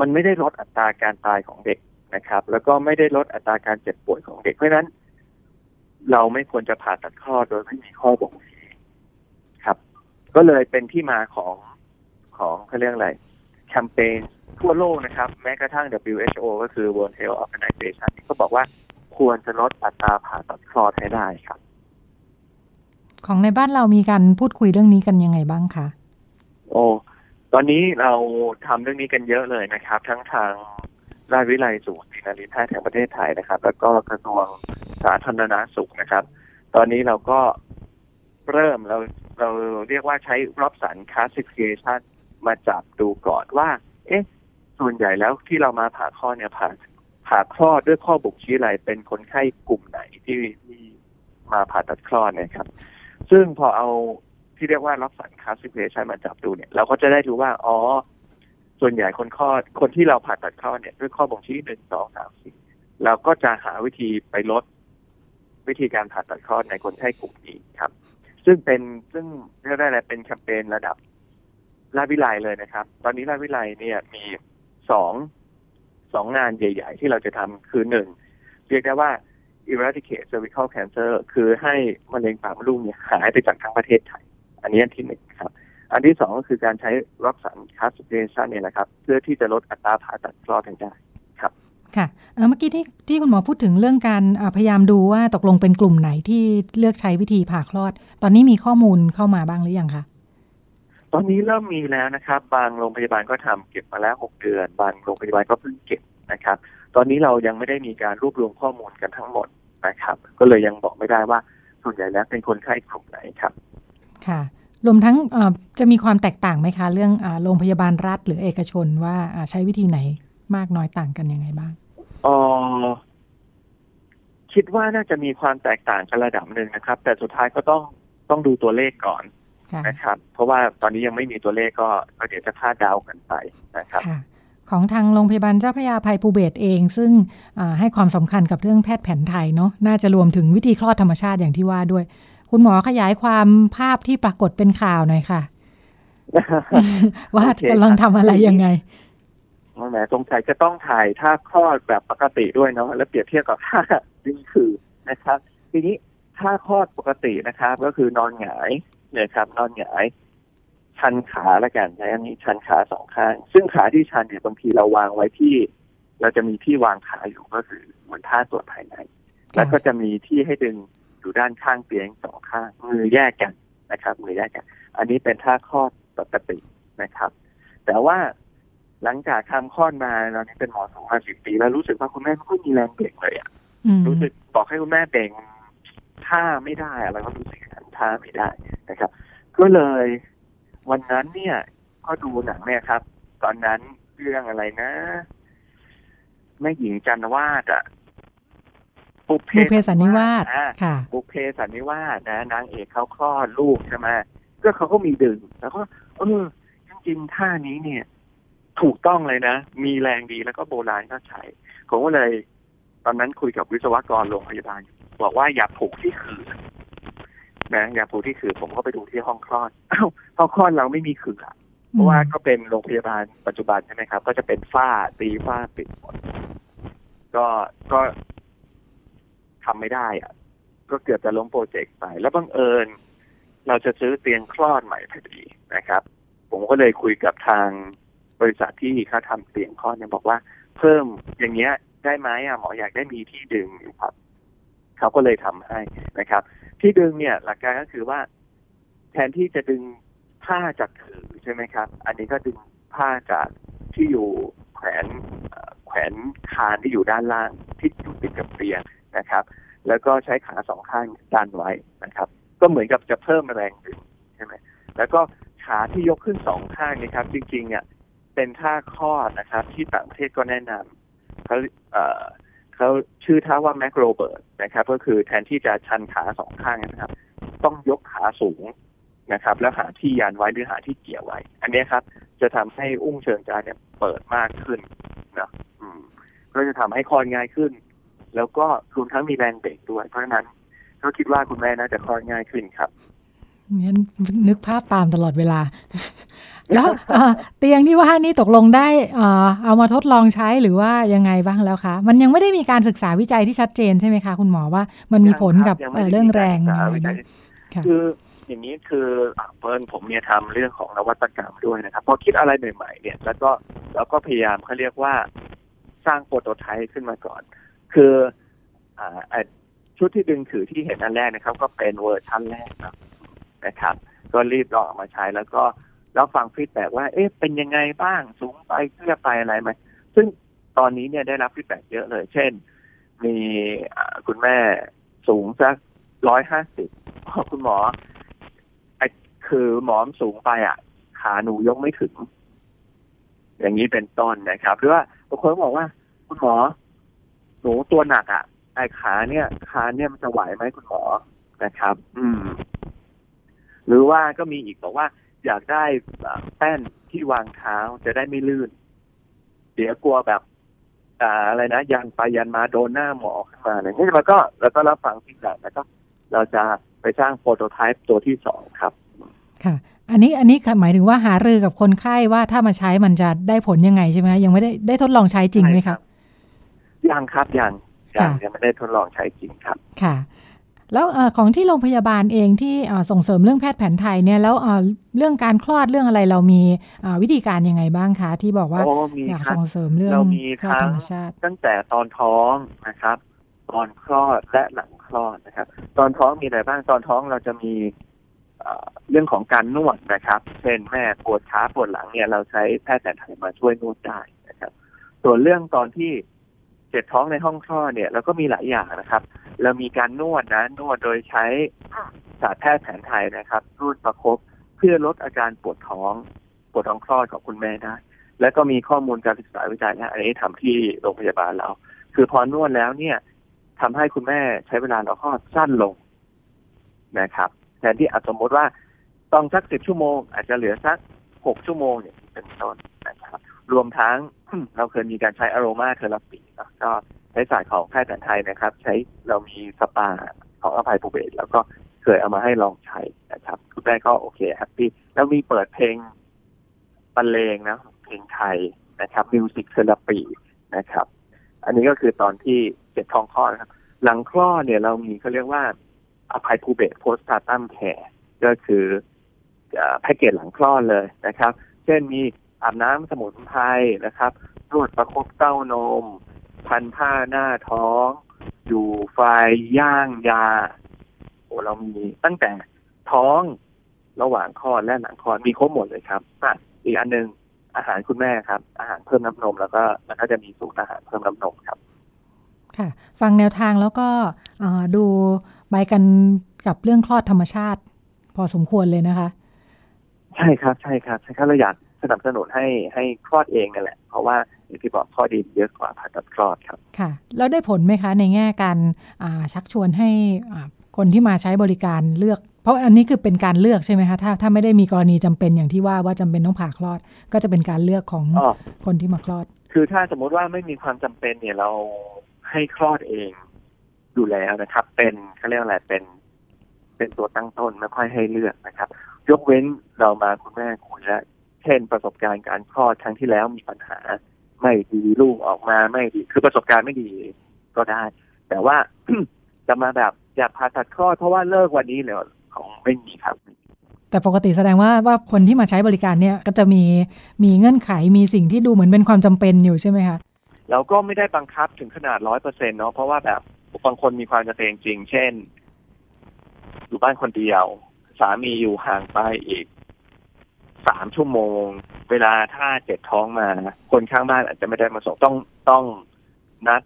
มันไม่ได้ลดอัตราการตายของเด็กนะครับ แล้วก็ไม่ได้ลดอัตราการเจ็บป่วยของเด็กเพราะฉะนั้น เราไม่ควรจะผ่าตัดคลอดโดยไม่มีข้อบ่งชี้ครับ ก็เลยเป็นที่มาของของเขาเรียกอะไรแคมเปญทั่วโลกนะครับ แม้กระทั่ง WHO ก็คือ World Health Organization ก็บอกว่าควรจะลดอัตราผ่าตัดคลอดให้ได้ครับ ของในบ้านเรามีการพูดคุยเรื่องนี้กันยังไงบ้างคะ โอ้ ตอนนี้เราทำเรื่องนี้กันเยอะเลยนะครับ ทั้งทางราชวิทยาลัยสูตินรีแพทย์แห่งประเทศไทยนะครับ แล้วก็กระทรวงสาธารณสุขนะครับ ตอนนี้เราก็เริ่มเราเราเรียกว่าใช้รอบสัน classification มาจับดูก่อนว่า เอ๊ะ ส่วนใหญ่แล้วที่เรามาผ่าคลอเนี่ยผ่าผ่าคลอดด้วยข้อบ่งชี้อะไรเป็นคนไข้กลุ่มไหนที่ที่มาผ่าตัดคลอดนะครับ ซึ่งพอเอา ที่เรียกว่ารับสันคาสิเคชันมาจับดูเนี่ย เราก็จะได้รู้ว่า อ๋อ ส่วนใหญ่คนคลอด คนที่เราผ่าตัดคลอดเนี่ยด้วยข้อบ่งชี้หนึ่งสองสามสี่เราก็จะหาวิธีไปลดวิธีการผ่าตัดคลอดในคนไข้กลุ่มนี้ครับ ซึ่งเป็นซึ่งเรียกได้อะไรเป็นแคมเปญระดับราชวิไลเลยนะครับ ตอนนี้ราชวิไลเนี่ยมีสองสองงานใหญ่ ๆ ที่เราจะทำคือหนึ่งเรียกได้ว่า eradicate cervical cancer คือให้มะเร็งปากมดลูกเนี่ยหายไปจากทั้งประเทศไทย อันนี้อันที่หนึ่งครับ อันที่สองก็คือการใช้รักษา classification เนี่ยนะครับ เพื่อที่จะลดอัตราผ่าตัดคลอดให้ได้ค่ะเอ่อเมื่อกี้ที่ที่คุณหมอพูดถึงเรื่องการอ่าพยายามดูว่าตกลงเป็นกลุ่มไหนที่เลือกใช้วิธีผ่าคลอด ตอนนี้มีข้อมูลเข้ามาบ้างหรือยังคะตอนนี้เริ่มมีแล้วนะครับ บางโรงพยาบาลก็ทำเก็บมาแล้วหกเดือน บางโรงพยาบาลก็เพิ่งเก็บนะครับ ตอนนี้เรายังไม่ได้มีการรวบรวมข้อมูลกันทั้งหมดนะครับ ก็เลยยังบอกไม่ได้ว่าส่วนใหญ่แล้วเป็นคนไข้กลุ่มไหนครับ ค่ะรวมทั้งเอ่อจะมีความแตกต่างไหมคะ เรื่องอาโรงพยาบาลรัฐหรือเอกชนว่าอ่าใช้วิธีไหนมากน้อยต่างกันยังไงบ้างเออคิดว่าน่าจะมีความแตกต่างกันระดับหนึ่งนะครับ แต่สุดท้ายก็ต้องต้องดูตัวเลขก่อนค่ะนะครับ เพราะว่าตอนนี้ยังไม่มีตัวเลขก็ก็เดี๋ยวจะคาดเดากันไปนะครับค่ะของทางโรงพยาบาลเจ้าพระยาภัยภูเบศรเอง ซึ่งให้ความสำคัญกับเรื่องแพทย์แผนไทยเนาะน่าจะรวมถึงวิธีคลอดธรรมชาติอย่างที่ว่าด้วย คุณหมอขยายความภาพที่ปรากฏเป็นข่าวหน่อยค่ะ ว่ากำลังทำอะไรยังไงแหมสงสัยจะต้องถ่ายท่าคลอดแบบปกติด้วยเนาะแล้วเปรียบเทียบกับท่าดึงคือนะครับ ทีนี้ท่าคลอดปกตินะครับ ก็คือนอนหงายเนี่ยครับ นอนหงาย ชันขาละกันใช้อันนี้ชันขาสองข้าง ซึ่งขาที่ชันเนี่ยบางทีเราวางไว้ที่ เราจะมีที่วางขาอยู่ก็คือเหมือนท่าตรวจภายใน แล้วก็จะมีที่ให้ดึง อยู่ด้านข้างเตียงสองข้างมือแยกกันนะครับมือแยกกัน อันนี้เป็นท่าคลอดปกตินะครับ แต่ว่าหลังจากทำคลอดมาตอนนี้เป็นหมอสองมาสิบปี แล้วรู้สึกว่าคุณแม่ไม่ค่อยมีแรงเบ่งเลยอะรู้สึกบอกให้คุณแม่เบ่งท่าไม่ได้อะไรก็รู้สึกท่าไม่ได้นะครับ ก็เลยวันนั้นเนี่ยก็ดูหนังเนี่ยครับ ตอนนั้นเรื่องอะไรนะแม่หญิงจันวาดอะ ปุเพเพสันนิวาสค่ะปุเพสันนิวาสนะนางเอกเขาคลอดลูกใช่ไหมก็เขาก็มีดึงแล้วก็เออจริงๆท่านี้เนี่ย ถูกต้องเลยนะ มีแรงดีแล้วก็โบราณก็ใช้ผมก็เลย ตอนนั้นคุยกับวิศวกรโรงพยาบาล บอกว่าอย่าผูกที่ขือนะอย่าผูกที่ขือผมก็ไปดูที่ห้องคลอดอ้าวห้องคลอดเราไม่มีขือเพราะว่าก็เป็นโรงพยาบาลปัจจุบันใช่ไหมครับ ก็จะเป็นฝ้าตีฝ้าปิดหมดก็ก็ ทำไม่ได้อะก็เกือบจะล้มโปรเจกต์ไป แล้วบังเอิญ เราจะซื้อเตียงคลอดใหม่พอดีนะครับ ผมก็เลยคุยกับทางบริษัทที่เขาทาเตียงคลอดเนี่ยบอกว่า เพิ่มอย่างเงี้ยได้ไหมอะหมออยากได้มีที่ดึงอยู่ครับเขาก็เลยทำให้นะครับ ที่ดึงเนี่ยหลักการก็คือว่า แทนที่จะดึงผ้าจากถือใช่ไหมครับ อันนี้ก็ดึงผ้าจากที่อยู่แขวนแขวนคานที่อยู่ด้านล่างที่อยู่ติดกับเตียง นะครับ แล้วก็ใช้ขาสองข้างดันไว้นะครับ ก็เหมือนกับจะเพิ่มแรงดึงใช่ไหมแล้วก็ขาที่ยกขึ้นสองข้างนะครับ จริงๆเนี่ยเป็นท่าข้อนะครับ ที่ต่างประเทศก็แนะนำเขาเขาชื่อท่าว่าแมกโรเบิร์ตนะครับ ก็คือแทนที่จะชันขาสองข้างนะครับ ต้องยกขาสูงนะครับ แล้วหาที่ยันไว้หรือหาที่เกี่ยวไว้ อันนี้ครับ จะทำให้อุ้งเชิงกรานเนี่ยเปิดมากขึ้นนะอืมก็จะทำให้คลอดง่ายขึ้น แล้วก็รวมทั้งมีแรงเบรกด้วย เพราะฉะนั้นก็คิดว่าคุณแม่น่าจะคลอดง่ายขึ้นครับเนี่ยนึกภาพตามตลอดเวลา แล้วเตียงที่ว่านี่ตกลงได้เอามาทดลองใช้หรือว่ายังไงบ้างแล้วคะมันยังไม่ได้มีการศึกษาวิจัยที่ชัดเจนใช่ไหมคะคุณหมอว่ามันมีผลกับเรื่องแรงคืออย่างนี้คือเพิ่นผมเนี่ยทำเรื่องของนวัตกรรมด้วยนะครับ พอคิดอะไรใหม่ๆเนี่ย แล้วก็แล้วก็พยายามเขาเรียกว่าสร้าง prototype ขึ้นมาก่อน คืออชุดที่ดึงถือที่เห็นอันแรกนะครับ ก็เป็นเวอร์ชันแรกนะครับ ก็รีบลองออกมาใช้แล้วก็แล้วฟัง feedback ว่า เอ๊ะเป็นยังไงบ้างสูงไปเพื่อไปอะไรไหมซึ่งตอนนี้เนี่ยได้รับ feedback เยอะเลย เช่น มีคุณแม่สูงสักร้อยห้าสิบคุณหมอไอคือหมอมันสูงไปอะ ขาหนูยกไม่ถึง อย่างนี้เป็นต้นนะครับ หรือว่าบางคนบอกว่า คุณหมอ หนูตัวหนักอะไอ้ขาเนี่ยขาเนี่ยมันจะไหวไหมคุณหมอนะครับ อืม หรือว่าก็มีอีกบอกว่า อยากได้แป้นที่วางเท้าจะได้ไม่ลื่น เดี๋ยวกลัวแบบอ่าอะไรนะยันไปยันมาโดนหน้าหมอขึ้นมาอะไรนี่เราก็เราก็รับฟังที่แบบแล้วก็เราจะไปสร้างโปรโตไทป์ตัวที่สองครับ ค่ะ อันนี้อันนี้หมายถึงว่าหารือกับคนไข้ว่าถ้ามาใช้มันจะได้ผลยังไงใช่ไหมยังไม่ได้ได้ทดลองใช้จริงไหมครับ ยังครับยังยังยังไม่ได้ทดลองใช้จริงครับค่ะแล้วอของที่โรงพยาบาลเองที่ส่งเสริมเรื่องแพทย์แผนไทยเนี่ยแล้วเรื่องการคลอดเรื่องอะไรเรามีวิธีการยังไงบ้างคะ ที่บอกว่าอยากส่งเสริมเรื่องคลอดธรรมชาติตั้งแต่ตอนท้องนะครับ ตอนคลอดและหลังคลอดนะครับ ตอนท้องมีอะไรบ้างตอนท้องเราจะมีเรื่องของการนวดนะครับ เช่นแม่ปวดขาปวดหลังเนี่ยเราใช้แพทย์แผนไทยมาช่วยนวดได้นะครับ ส่วนเรื่องตอนที่ เจ็บท้องในห้องคลอดเนี่ยเราก็มีหลายอย่างนะครับ เรามีการนวดนะนวดโดยใช้ศาสตร์แพทย์แผนไทยนะครับรูดประคบเพื่อลดอาการปวดท้อง ปวดท้องคลอดของคุณแม่ได้และก็มีข้อมูลการศึกษาวิจัยนะอันนี้ทำที่โรงพยาบาลเรา คือพอนวดแล้วเนี่ยทำให้คุณแม่ใช้เวลารอคลอดสั้นลงนะครับแทนที่อาจสมมติว่าต้องสักสิบชั่วโมง อาจจะเหลือสักหกชั่วโมงเนี่ยเป็นต้นนะครับรวมทั้ง เราเคยมีการใช้อโรมาเทอราปีนะก็ใช้ศาสตร์ของแพทย์แผนไทยนะครับ ใช้เรามีสปาของอภัยภูเบศแล้วก็เคยเอามาให้ลองใช้นะครับคุณแม่ก็โอเคแฮปปี้แล้วมีเปิดเพลงบรรเลงนะเพลงไทยนะครับมิวสิกเทอราปีนะครับ อันนี้ก็คือตอนที่เจ็บท้องคลอดนะครับ หลังคลอดเนี่ยเรามีเขาเรียกว่าอภัยภูเบศโพสต์ตาตัมแคร์ก็คือแพ็กเกจหลังคลอดเลยนะครับ เช่นมี อาบน้ำสมุนไพรนะครับนวดประคบเต้านม พันผ้าหน้าท้อง อยู่ไฟย่างยาโอ้เรามีตั้งแต่ท้องระหว่างคลอดและหลังคลอดมีครบหมดเลยครับอะอีกอันหนึ่งอาหารคุณแม่ครับ อาหารเพิ่มน้ำนมแล้วก็แล้วก็จะมีสูตรอาหารเพิ่มน้ำนมครับ ค่ะ ฟังแนวทางแล้วก็ดูใบกันกับเรื่องคลอดธรรมชาติ พอสมควรเลยนะคะ ใช่ครับใช่ครับใช่ครับเราอยาก สนับสนุนให้ให้คลอดเองนั่นแหละ เพราะว่าอย่างที่บอกข้อดีเยอะกว่าผ่าตัดคลอดครับ ค่ะ แล้วได้ผลไหมคะในแง่การชักชวนให้คนที่มาใช้บริการเลือก เพราะอันนี้คือเป็นการเลือกใช่ไหมคะถ้าถ้าไม่ได้มีกรณีจำเป็นอย่างที่ว่าว่าจำเป็นต้องผ่าคลอด ก็จะเป็นการเลือกของอคนที่มาคลอด คือถ้าสมมุติว่าไม่มีความจำเป็นเนี่ยเราให้คลอดเองอยู่แล้วนะครับ เป็นเขาเรียกอะไรเป็น เป็นตัวตั้งต้นไม่ค่อยให้เลือกนะครับ ยกเว้นเรามาคุณแม่คุยแล้ว เช่นประสบการณ์การคลอดครั้งที่แล้วมีปัญหา ไม่ดีลูกออกมาไม่ดี คือประสบการณ์ไม่ดีก็ได้ แต่ว่าจะมาแบบอยากผ่าตัดคลอดเพราะว่าเลิกวันนี้เลยของไม่มีครับแต่ปกติแสดงว่าว่าคนที่มาใช้บริการเนี่ยก็จะมีมีเงื่อนไขมีสิ่งที่ดูเหมือนเป็นความจำเป็นอยู่ใช่ไหมคะเราก็ไม่ได้บังคับถึงขนาดร้อยเปอร์เซ็นเนาะเพราะว่าแบบบางคนมีความจำเป็นจริง เช่น อยู่บ้านคนเดียว สามีอยู่ห่างไปอีก สามชั่วโมง เวลาถ้าเจ็บท้องมา คนข้างบ้านอาจจะไม่ได้มาส่งต้องต้องนัด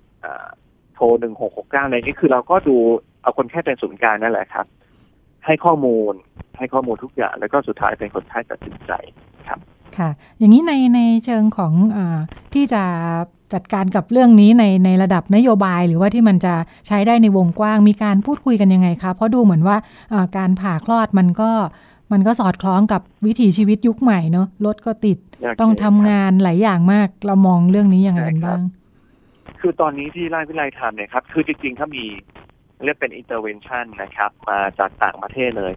โทรหนึ่งหกหกเก้าอะไรนี่คือเราก็ดูเอาคนแค่เป็นศูนย์กลางนั่นแหละครับ ให้ข้อมูลให้ข้อมูลทุกอย่าง แล้วก็สุดท้ายเป็นคนไข้ตัดสินใจครับค่ะ อย่างนี้ในในเชิงของอที่จะจัดการกับเรื่องนี้ในในระดับนโยบาย หรือว่าที่มันจะใช้ได้ในวงกว้างมีการพูดคุยกันยังไงคะเพราะดูเหมือนว่าการผ่าคลอดมันก็ มันก็สอดคล้องกับวิถีชีวิตยุคใหม่เนอะรถก็ติดต้องทำงานหลายอย่างมากเรามองเรื่องนี้ยังไงบ้าง คือตอนนี้ที่ราชวิทยาลัยทำเนี่ยครับ คือจริงๆถ้ามีเรียกเป็น intervention นะครับ มาจากต่างประเทศเลย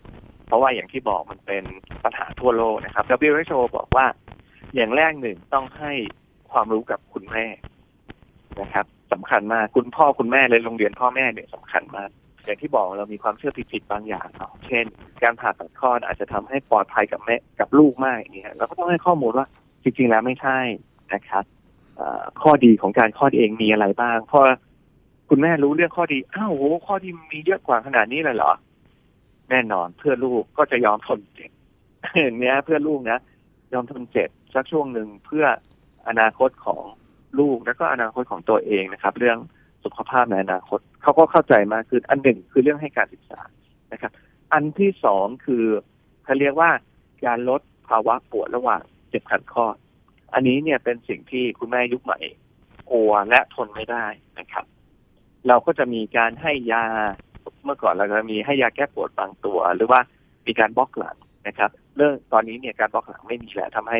เพราะว่าอย่างที่บอกมันเป็นปัญหาทั่วโลกนะครับ WHO บอกว่าอย่างแรกหนึ่งต้องให้ความรู้กับคุณแม่นะครับสำคัญมากคุณพ่อคุณแม่เลยโรงเรียนพ่อแม่เนี่ยสำคัญมาก อย่างที่บอกเรามีความเชื่อผิดๆบางอย่างเนาะเช่น การผ่าตัดคลอดอาจจะทำให้ปลอดภัยกับแม่กับลูกมากอย่างเงี้ยเราก็ต้องให้ข้อมูลว่าจริง ๆ แล้วไม่ใช่นะครับข้อดีของการคลอดเองมีอะไรบ้างพอคุณแม่รู้เรื่องข้อดีอ้าวโหข้อดีมีเยอะกว่าขนาดนี้เลยเหรอแน่นอนเพื่อลูกก็จะยอมทนเจ็บเนี้ยเพื่อลูกนะยอมทนเจ็บสักช่วงหนึ่งเพื่ออนาคตของลูกและก็อนาคตของตัวเองนะครับ เรื่อง สุขภาพในอนาคตเขาก็เข้าใจมากขึ้นอันหนึ่งคือเรื่องให้การศึกษานะครับ อันที่สองคือเขาเรียกว่าการลดภาวะปวดระหว่างเจ็บขัดข้อ อันนี้เนี่ยเป็นสิ่งที่คุณแม่ยุคใหม่กลัวและทนไม่ได้นะครับ เราก็จะมีการให้ยาเมื่อก่อนเราจะมีให้ยาแก้ปวดบางตัว หรือว่ามีการบล็อกหลังนะครับ เรื่องตอนนี้เนี่ยการบล็อกหลังไม่มีแล้วทำให้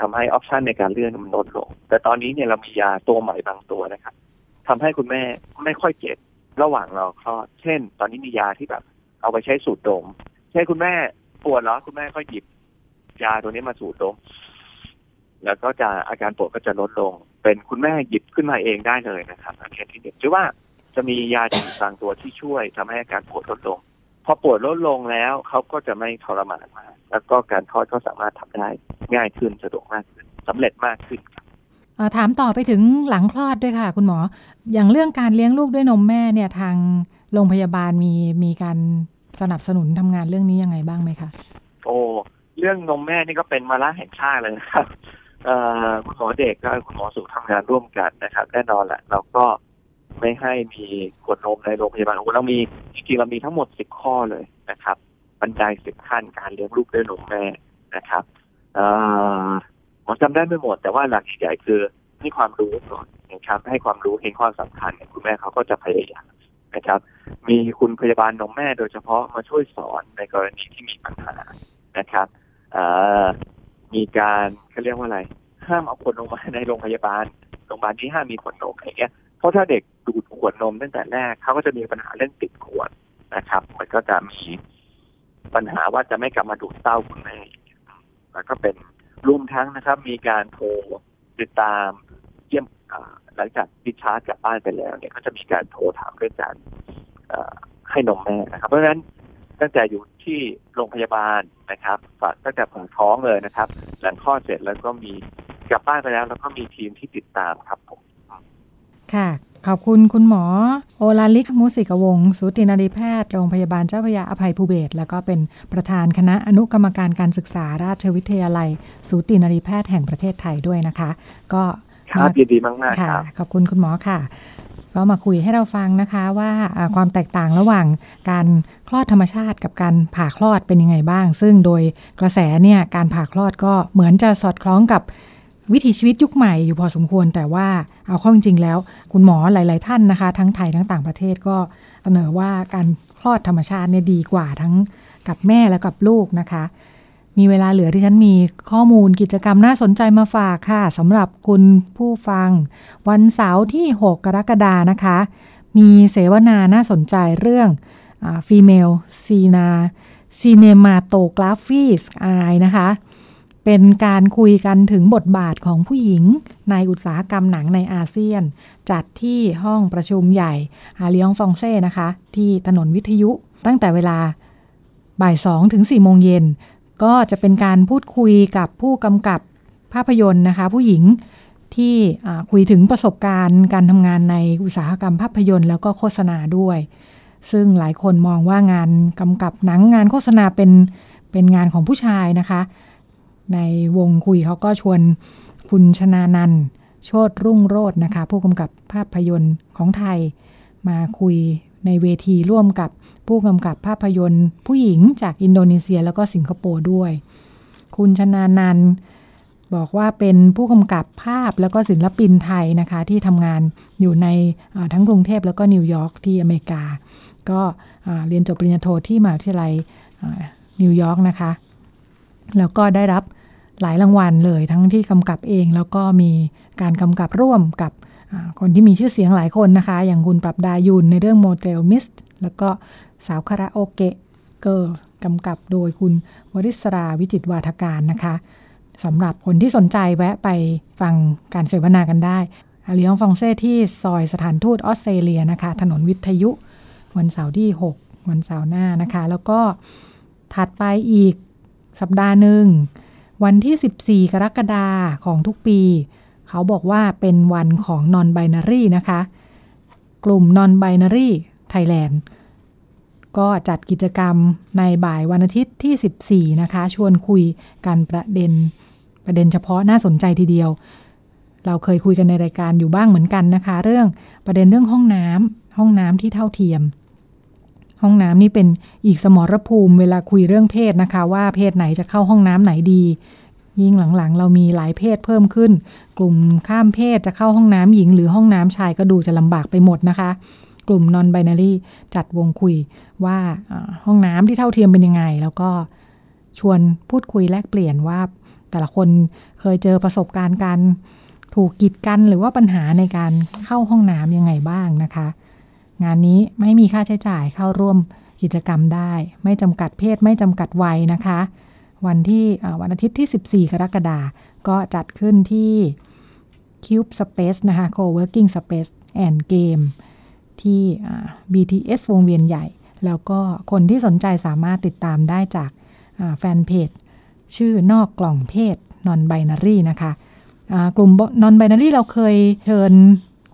ทำให้ออปชันในการเลื่อนมันลดลง แต่ตอนนี้เนี่ยเรามียาตัวใหม่บางตัวนะครับ ทำให้คุณแม่ไม่ค่อยเจ็บระหว่างรอคลอด เช่น ตอนนี้มียาที่แบบ เอาไปใช้สูดดมใช่คุณแม่ปวดแล้วคุณแม่ก็หยิบยาตัวนี้มาสูดดมแล้วก็จะอาการปวดก็จะลดลง เป็นคุณแม่หยิบขึ้นมาเองได้เลยนะครับอันที่เด็กหรือว่าจะมียาฉีบางตัวที่ช่วยทำให้อาการปวดลดลง พอปวดลดลงแล้วเขาก็จะไม่ทรมานมากแล้วก็การคลอดก็สามารถทำได้ง่ายขึ้นสะดวกมากขึ้นสำเร็จมากขึ้นครับ ถามต่อไปถึงหลังคลอดด้วยค่ะ คุณหมอ อย่างเรื่องการเลี้ยงลูกด้วยนมแม่เนี่ยทางโรงพยาบาลมีมีการสนับสนุนทำงานเรื่องนี้ยังไงบ้างไหมคะโอ้เรื่องนมแม่นี่ก็เป็นมาละแห่งชาติเลยนะครับคุณหมอเด็กก็คุณหมอสุขทำงานร่วมกันนะครับ แน่นอนแหละเราก็ไม่ให้มีขวดนมในโรงพยาบาลโอ้เรามีจริงๆเรามีทั้งหมดสิบข้อเลยนะครับบันไดสิบขั้นการเลี้ยงลูกด้วยนมแม่นะครับ ผมจำได้ไม่หมด แต่ว่าหลักใหญ่คือให้ความรู้ก่อนนะครับ ให้ความรู้เห็นความสำคัญคุณแม่เขาก็จะพยายามนะครับ มีคุณพยาบาลนมแม่โดยเฉพาะมาช่วยสอนในกรณีที่มีปัญหานะครับมีการเขาเรียกว่าอะไร ห้ามเอาขวดนมมาในโรงพยาบาลโรงพยาบาลนี้ห้ามมีขวดนมอะไรเงี้ยเพราะถ้าเด็กดูดขวดนมตั้งแต่แรกเขาก็จะมีปัญหาเรื่องติดขวดนะครับ มันก็จะมีปัญหาว่าจะไม่กลับมาดูดเต้าคุณแม่แล้วก็เป็น รวมทั้งนะครับ มีการโทรติดตามเยี่ยมหลังจากดิชาร์จกลับบ้านไปแล้วเนี่ยก็จะมีการโทรถามเรื่องการให้นมแม่นะครับ เพราะฉะนั้นตั้งแต่อยู่ที่โรงพยาบาลนะครับตั้งแต่ผ่าท้องเลยนะครับ หลังคลอดเสร็จแล้วก็มีกลับบ้านไปแล้ว แล้วก็มีทีมที่ติดตามครับผมค่ะ ขอบคุณคุณหมอ โอลาลิกมุสิกวงศ์สูตินารีแพทย์โรงพยาบาลเจ้าพยาอภัยภูเบศแล้วก็เป็นประธานคณะอนุกรรมการการศึกษาราชวิทยาลัย สูตินารีแพทย์แห่งประเทศไทยด้วยนะคะ ก็ครับยินดีมากๆครับขอบคุณคุณหมอค่ะ ก็มาคุยให้เราฟังนะคะว่าความแตกต่างระหว่างการคลอดธรรมชาติกับการผ่าคลอดเป็นยังไงบ้าง ซึ่งโดยกระแสเนี่ยการผ่าคลอดก็เหมือนจะสอดคล้องกับ วิถีชีวิตยุคใหม่อยู่พอสมควร แต่ว่าเอาเข้าจริง ๆ แล้ว คุณหมอหลาย ๆ ท่านนะคะ ทั้งไทยทั้งต่างประเทศก็เสนอว่าการคลอดธรรมชาติเนี่ยดีกว่าทั้งกับแม่และกับลูกนะคะ มีเวลาเหลือที่ฉันมีข้อมูลกิจกรรมน่าสนใจมาฝากค่ะสำหรับคุณผู้ฟัง วันเสาร์ที่ 6 กรกฎานะคะ มีเสวนาน่าสนใจเรื่อง female cina cinematography eye นะคะ เป็นการคุยกันถึงบทบาทของผู้หญิง ในอุตสาหกรรมหนังในอาเซียน จัดที่ห้องประชุมใหญ่อาเลียงฟองเซ่นะคะ ที่ถนนวิทยุตั้งแต่เวลาบ่ายสองถึงสี่โมงเย็น ก็จะเป็นการพูดคุยกับผู้กำกับภาพยนตร์นะคะ ผู้หญิงที่คุยถึงประสบการณ์การทำงานในอุตสาหกรรมภาพยนตร์แล้วก็โฆษณาด้วย ซึ่งหลายคนมองว่างานกำกับหนังงานโฆษณาเป็นเป็นงานของผู้ชายนะคะ ในวงคุยเขาก็ชวนคุณชนานันโชดรุ่งโรจน์นะคะ ผู้กำกับภาพยนตร์ของไทย มาคุยในเวทีร่วมกับผู้กำกับภาพยนตร์ผู้หญิงจากอินโดนีเซียแล้วก็สิงคโปร์ด้วย คุณชนานันบอกว่าเป็นผู้กำกับภาพแล้วก็ศิลปินไทยนะคะ ที่ทำงานอยู่ในทั้งกรุงเทพแล้วก็นิวยอร์กที่อเมริกา ก็เรียนจบปริญญาโทที่มหาวิทยาลัยนิวยอร์กนะคะ แล้วก็ได้รับหลายรางวัลเลยทั้งที่กำกับเอง แล้วก็มีการกำกับร่วมกับคนที่มีชื่อเสียงหลายคนนะคะ อย่างคุณปราบดา หยุ่นในเรื่อง Model Miss แล้วก็สาวคาราโอเกะ girl กำกับโดยคุณวิศราวิจิตรวาทการนะคะสำหรับคนที่สนใจแวะไปฟังการเสวนากันได้อาลียงฟองเซ่ที่ซอยสถานทูตออสเตรเลียนะคะ ถนนวิทยุ วันเสาร์ที่ 6 วันเสาร์หน้านะคะ แล้วก็ถัดไปอีก สัปดาห์หนึ่ง วันที่ 14 กรกฎาของทุกปี เขาบอกว่าเป็นวันของ non binary นะคะ กลุ่ม non binary Thailand ก็จัดกิจกรรมในบ่ายวันอาทิตย์ที่ 14 นะคะ ชวนคุยกันประเด็นประเด็นเฉพาะน่าสนใจทีเดียว เราเคยคุยกันในรายการอยู่บ้างเหมือนกันนะคะ เรื่องประเด็นเรื่องห้องน้ำห้องน้ำที่เท่าเทียม ห้องน้ำนี่เป็นอีกสมรภูมิเวลาคุยเรื่องเพศนะคะ ว่าเพศไหนจะเข้าห้องน้ำไหนดี ยิ่งหลังๆ เรามีหลายเพศเพิ่มขึ้น กลุ่มข้ามเพศจะเข้าห้องน้ำหญิง หรือห้องน้ำชายก็ดูจะลำบากไปหมดนะคะ กลุ่ม non binary จัดวงคุยว่าห้องน้ำที่เท่าเทียมเป็นยังไง แล้วก็ชวนพูดคุยแลกเปลี่ยนว่า แต่ละคนเคยเจอประสบการณ์การถูกกีดกันหรือว่าปัญหาในการเข้าห้องน้ำยังไงบ้างนะคะ งานนี้ไม่มีค่าใช้จ่ายเข้าร่วมกิจกรรมได้ ไม่จำกัดเพศไม่จำกัดวัยนะคะ วันที่วันอาทิตย์ที่ 14 กรกฎาก็จัดขึ้นที่ Cube Space นะคะ Co-working Space and Game ที่ BTS วงเวียนใหญ่ แล้วก็คนที่สนใจสามารถติดตามได้จากแฟนเพจ ชื่อนอกกล่องเพศ non binary นะคะ กลุ่ม non binary เราเคยเชิญ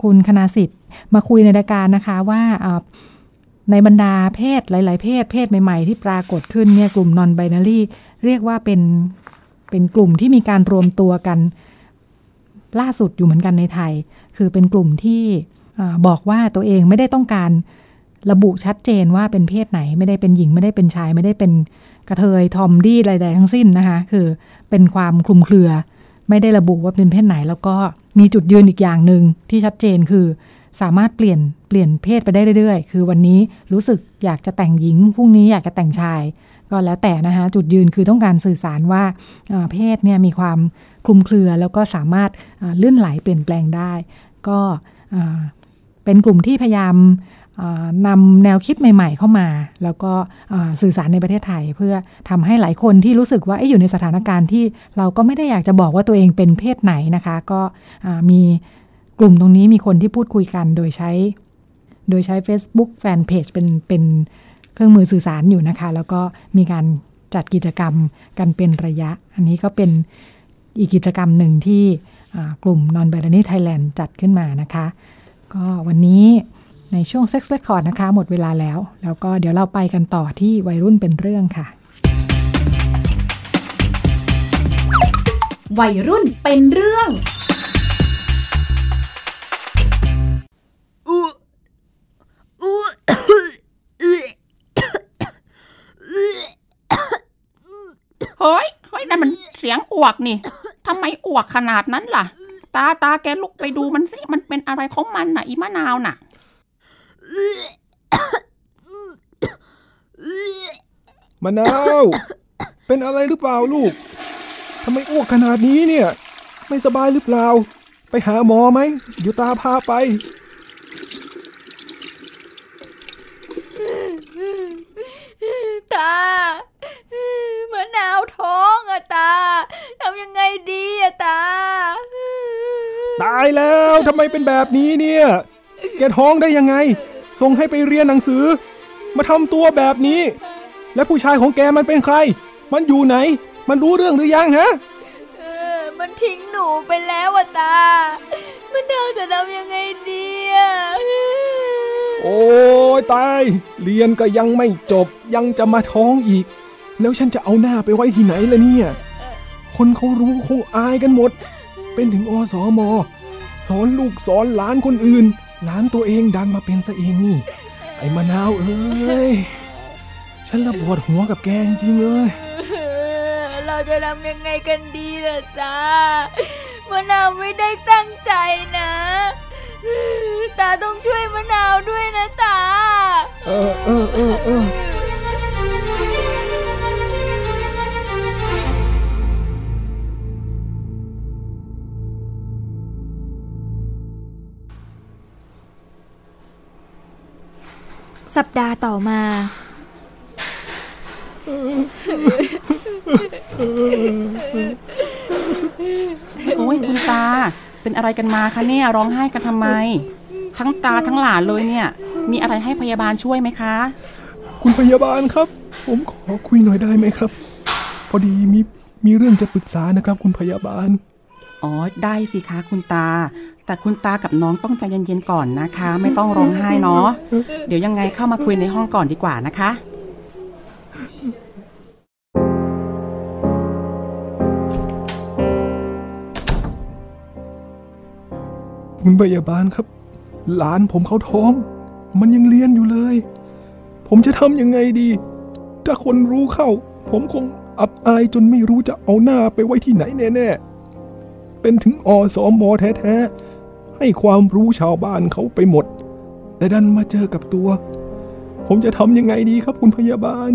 คุณคณาสิทธิ์ มาคุยในรายการนะคะว่าในบรรดาเพศหลาย ๆ เพศ เพศใหม่ ๆ ที่ปรากฏขึ้นเนี่ยกลุ่ม non binary เรียกว่าเป็นเป็นกลุ่มที่มีการรวมตัวกันล่าสุดอยู่เหมือนกันในไทย คือเป็นกลุ่มที่บอกว่าตัวเองไม่ได้ต้องการระบุชัดเจนว่าเป็นเพศไหน ไม่ได้เป็นหญิงไม่ได้เป็นชาย ไม่ได้เป็นกระเทยทอมดี้อะไรใดทั้งสิ้นนะคะ คือเป็นความคลุมเครือ ไม่ได้ระบุว่าเป็นเพศไหน แล้วก็มีจุดยืนอีกอย่างหนึ่งที่ชัดเจนคือ สามารถเปลี่ยนเปลี่ยนเพศไปได้เรื่อยๆ คือวันนี้รู้สึกอยากจะแต่งหญิง พรุ่งนี้อยากจะแต่งชาย ก็แล้วแต่นะคะจุดยืนคือต้องการสื่อสารว่าเพศเนี่ยมีความคลุมเครือแล้วก็สามารถเลื่อนไหลเปลี่ยนแปลงได้ ก็เป็นกลุ่มที่พยายามนำแนวคิดใหม่ ๆ เข้ามา แล้วก็สื่อสารในประเทศไทย เพื่อทำให้หลายคนที่รู้สึกว่าออยู่ในสถานการณ์ที่เราก็ไม่ได้อยากจะบอกว่าตัวเองเป็นเพศไหนนะคะ ก็มี กลุ่มตรงนี้มีคนที่พูดคุยกันโดยใช้ โดยใช้ Facebook Fanpage เป็นเป็นเครื่องมือสื่อสารอยู่นะคะ แล้วก็มีการจัดกิจกรรมกันเป็นระยะ อันนี้ก็เป็นอีกกิจกรรมหนึ่งที่กลุ่ม Non Binary Thailand จัดขึ้นมานะคะ ก็วันนี้ในช่วง Sex Record นะคะ หมดเวลาแล้ว แล้วก็เดี๋ยวเราไปกันต่อที่วัยรุ่นเป็นเรื่องค่ะ วัยรุ่นเป็นเรื่อง เฮ้ยเฮ้ยนั่นมันเสียงอวกนี่ทำไมอวกขนาดนั้นล่ะ ตาตาแกลุกไปดูมันสิ มันเป็นอะไรของมันน่ะ อีมะนาวน่ะมะนาว เป็นอะไรหรือเปล่าลูกทำไมอ้วกขนาดนี้เนี่ย ไม่สบายหรือเปล่า ไปหาหมอไหมเดี๋ยวตาพาไปตามะนาวท้องอะตาทำยังไงดีอะตา ตายแล้ว ทำไมเป็นแบบนี้เนี่ย แกท้องได้ยังไง ส่งให้ไปเรียนหนังสือ มาทำตัวแบบนี้ และผู้ชายของแกมันเป็นใคร มันอยู่ไหน มันรู้เรื่องหรือยังฮะเออมันทิ้งหนูไปแล้วอะตามะนาวจะทำยังไงดีอะโอ้ยตาย เรียนก็ยังไม่จบ ยังจะมาท้องอีก แล้วฉันจะเอาหน้าไปไว้ที่ไหนล่ะเนี่ย คนเขารู้คงอายกันหมด เป็นถึงอสอมอส อนลูกสอนหลานคนอื่น หลานตัวเองดันมาเป็นซะเองนี่ ไอ้มะนาวเอ้ย ฉันระบวดหัวกับแกจริงเลย เราจะทำยังไงกันดีล่ะจ้ามะนาวไม่ได้ตั้งใจนะตาต้องช่วยมะนาวด้วยนะตา เออเออเออเออ สัปดาห์ต่อมา โอ้ยคุณตา เป็นอะไรกันมาคะเนี่ยร้องไห้กันทำไม ทั้งตาทั้งหลานเลยเนี่ย มีอะไรให้พยาบาลช่วยไหมคะ คุณพยาบาลครับ ผมขอคุยหน่อยได้ไหมครับ พอดีมีมีเรื่องจะปรึกษานะครับ คุณพยาบาล อ๋อ ได้สิคะคุณตา แต่คุณตากับน้องต้องใจเย็นๆก่อนนะคะ ไม่ต้องร้องไห้เนาะ เดี๋ยวยังไงเข้ามาคุยในห้องก่อนดีกว่านะคะ คุณพยาบาลครับ หลานผมเขาท้อง มันยังเรียนอยู่เลย ผมจะทำยังไงดี ถ้าคนรู้เข้า ผมคงอับอายจนไม่รู้จะเอาหน้าไปไว้ที่ไหนแน่ๆ เป็นถึงอสอมอแท้ๆ ให้ความรู้ชาวบ้านเขาไปหมด แต่ดันมาเจอกับตัว ผมจะทำยังไงดีครับคุณพยาบาล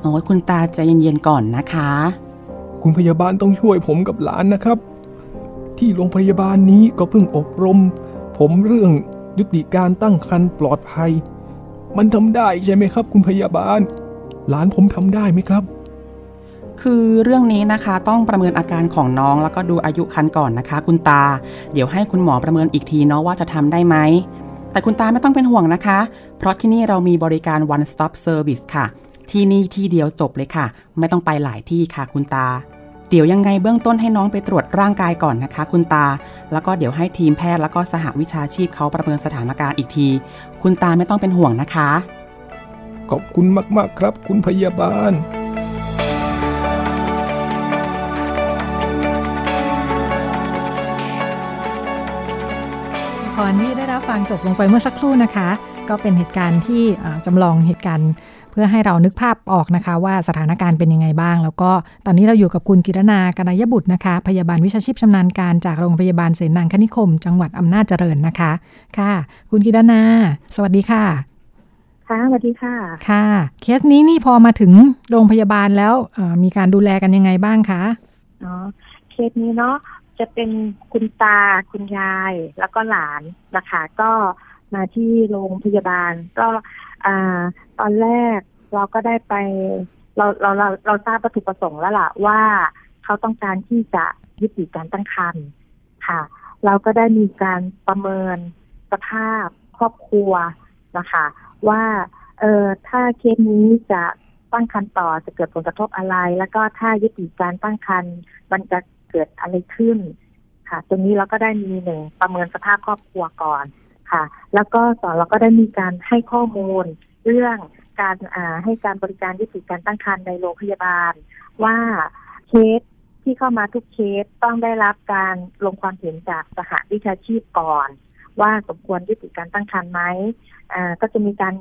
โอ้ยคุณตาใจเย็นๆก่อนนะคะ คุณพยาบาลต้องช่วยผมกับหลานนะครับ ที่โรงพยาบาลนี้ก็เพิ่งอบรม ผมเรื่องยุติการตั้งครรภ์ปลอดภัย มันทำได้ใช่ไหมครับ คุณพยาบาล หลานผมทำได้ไหมครับ คือเรื่องนี้นะคะต้องประเมินอาการของน้องแล้วก็ดูอายุคันก่อนนะคะ คุณตา เดี๋ยวให้คุณหมอประเมินอีกทีเนาะว่าจะทำได้ไหม แต่คุณตาไม่ต้องเป็นห่วงนะคะ เพราะที่นี่เรามีบริการ one stop service ค่ะ ที่นี่ที่เดียวจบเลยค่ะ ไม่ต้องไปหลายที่ค่ะคุณตา เดี๋ยวยังไงเบื้องต้นให้น้องไปตรวจร่างกายก่อนนะคะ คุณตา แล้วก็เดี๋ยวให้ทีมแพทย์แล้วก็สหวิชาชีพเขาประเมินสถานการณ์อีกที คุณตาไม่ต้องเป็นห่วงนะคะ ขอบคุณมากๆครับ คุณพยาบาล รที่ได้รับฟังจบลงไปเมื่อสักครู่นะคะ ก็เป็นเหตุการณ์ที่จำลองเหตุการณ์พื่อให้เรานึกภาพออกนะคะ ว่าสถานการณ์เป็นยังไงบ้าง แล้วก็ตอนนี้เราอยู่กับคุณกิรณากนายบุตรนะคะ พยาบาลวิชาชีพชำนาญการจากโรงพยาบาลเสนางคณิคม จังหวัดอำนาจเจริญนะคะ ค่ะ คุณกิรณาสวัสดีค่ะ ค่ะสวัสดีค่ะ ค่ะ เคสนี้นี่พอมาถึงโรงพยาบาลแล้วเอ่อมีการดูแลกันยังไงบ้างคะเนาะเคสนี้เนาะ จะเป็นคุณตาคุณยายแล้วก็หลานนะคะก็มาที่โรงพยาบาล ก็อ่าตอนแรกเราก็ได้ไป เราเราเราเราทราบวัตถุประสงค์แล้วล่ะว่าเขาต้องการที่จะยุติการตั้งครรภ์ค่ะ เราก็ได้มีการประเมินสภาพครอบครัวนะคะ ว่าเออถ้าเคสนี้จะตั้งครรภ์ต่อจะเกิดผลกระทบอะไร แล้วก็ถ้ายุติการตั้งครรภ์มันจะ เกิดอะไรขึ้น ค่ะตรงนี้เราก็ได้มีหนึ่งประเมินสภาพครอบครัวก่อนค่ะ แล้วก็สองเราก็ได้มีการให้ข้อมูลเรื่องการให้การบริการยุติการตั้งครรภ์ในโรงพยาบาล ว่าเคสที่เข้ามาทุกเคสต้องได้รับการลงความเห็นจากสหวิชาชีพก่อน ว่าสมควรยุติการตั้งครรภ์ไหมก็จะมีการ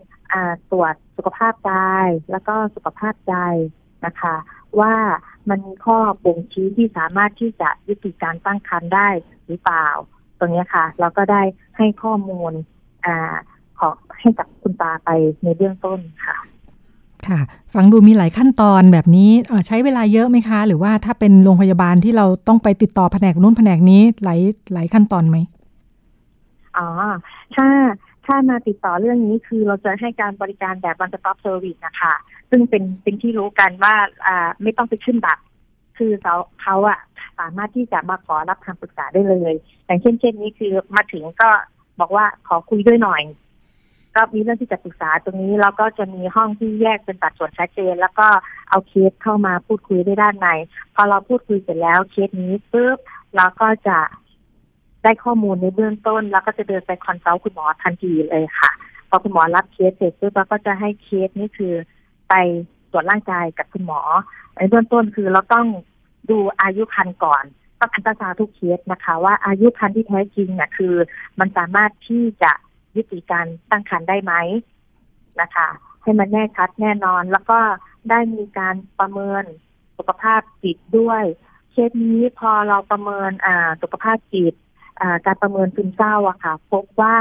ตรวจสุขภาพกาย แล้วก็สุขภาพใจนะคะ ว่า มันมีข้อบ่งชี้ที่สามารถที่จะยุติการตั้งครรภ์ได้หรือเปล่า ตรงเนี้ยค่ะ เราก็ได้ให้ข้อมูลอ่าของให้กับคุณตาไปในเบื้องต้นค่ะ ค่ะ ฟังดูมีหลายขั้นตอนแบบนี้เอ่อใช้เวลาเยอะไหมคะ หรือว่าถ้าเป็นโรงพยาบาลที่เราต้องไปติดต่อแผนกนู้นแผนกนี้หลายหลายขั้นตอนไหมอ๋อถ้า ถ้ามาติดต่อเรื่องนี้คือเราจะให้การบริการแบบ one stop service นะคะ ซึ่งเป็นเป็นที่รู้กันว่าอ่าไม่ต้องไปขึ้นบัตร คือเขาเขาอะสามารถที่จะมาขอรับคำปรึกษาได้เลยอย่างเช่นเช่นนี้คือมาถึงก็บอกว่าขอคุยด้วยหน่อย ก็มีเรื่องที่จะปรึกษาตรงนี้แล้วก็จะมีห้องที่แยกเป็นสัดส่วนชัดเจน แล้วก็เอาเคสเข้ามาพูดคุยได้ด้านใน พอเราพูดคุยเสร็จแล้วเคสนี้ปุ๊บเราก็จะ ได้ข้อมูลในเบื้องต้น แล้วก็จะเดินไป consult คุณหมอทันทีเลยค่ะพอคุณหมอรับเคสเสร็จปุ๊บเราก็จะให้เคสนี่คือ ไปตรวจร่างกายกับคุณหมอในเบื้องต้นคือเราต้องดูอายุคันก่อนต้องอันตราซาวทุกเคสนะคะ ว่าอายุคันที่แท้จริงเนี่ยคือ มันสามารถที่จะยุติการตั้งครรภ์ได้ไหมนะคะ ให้มันแน่ชัดแน่นอน แล้วก็ได้มีการประเมินสุขภาพจิตด้วย เคสนี้พอเราประเมินอ่าสุขภาพจิต การประเมินซึมเศร้าอะค่ะ พบว่า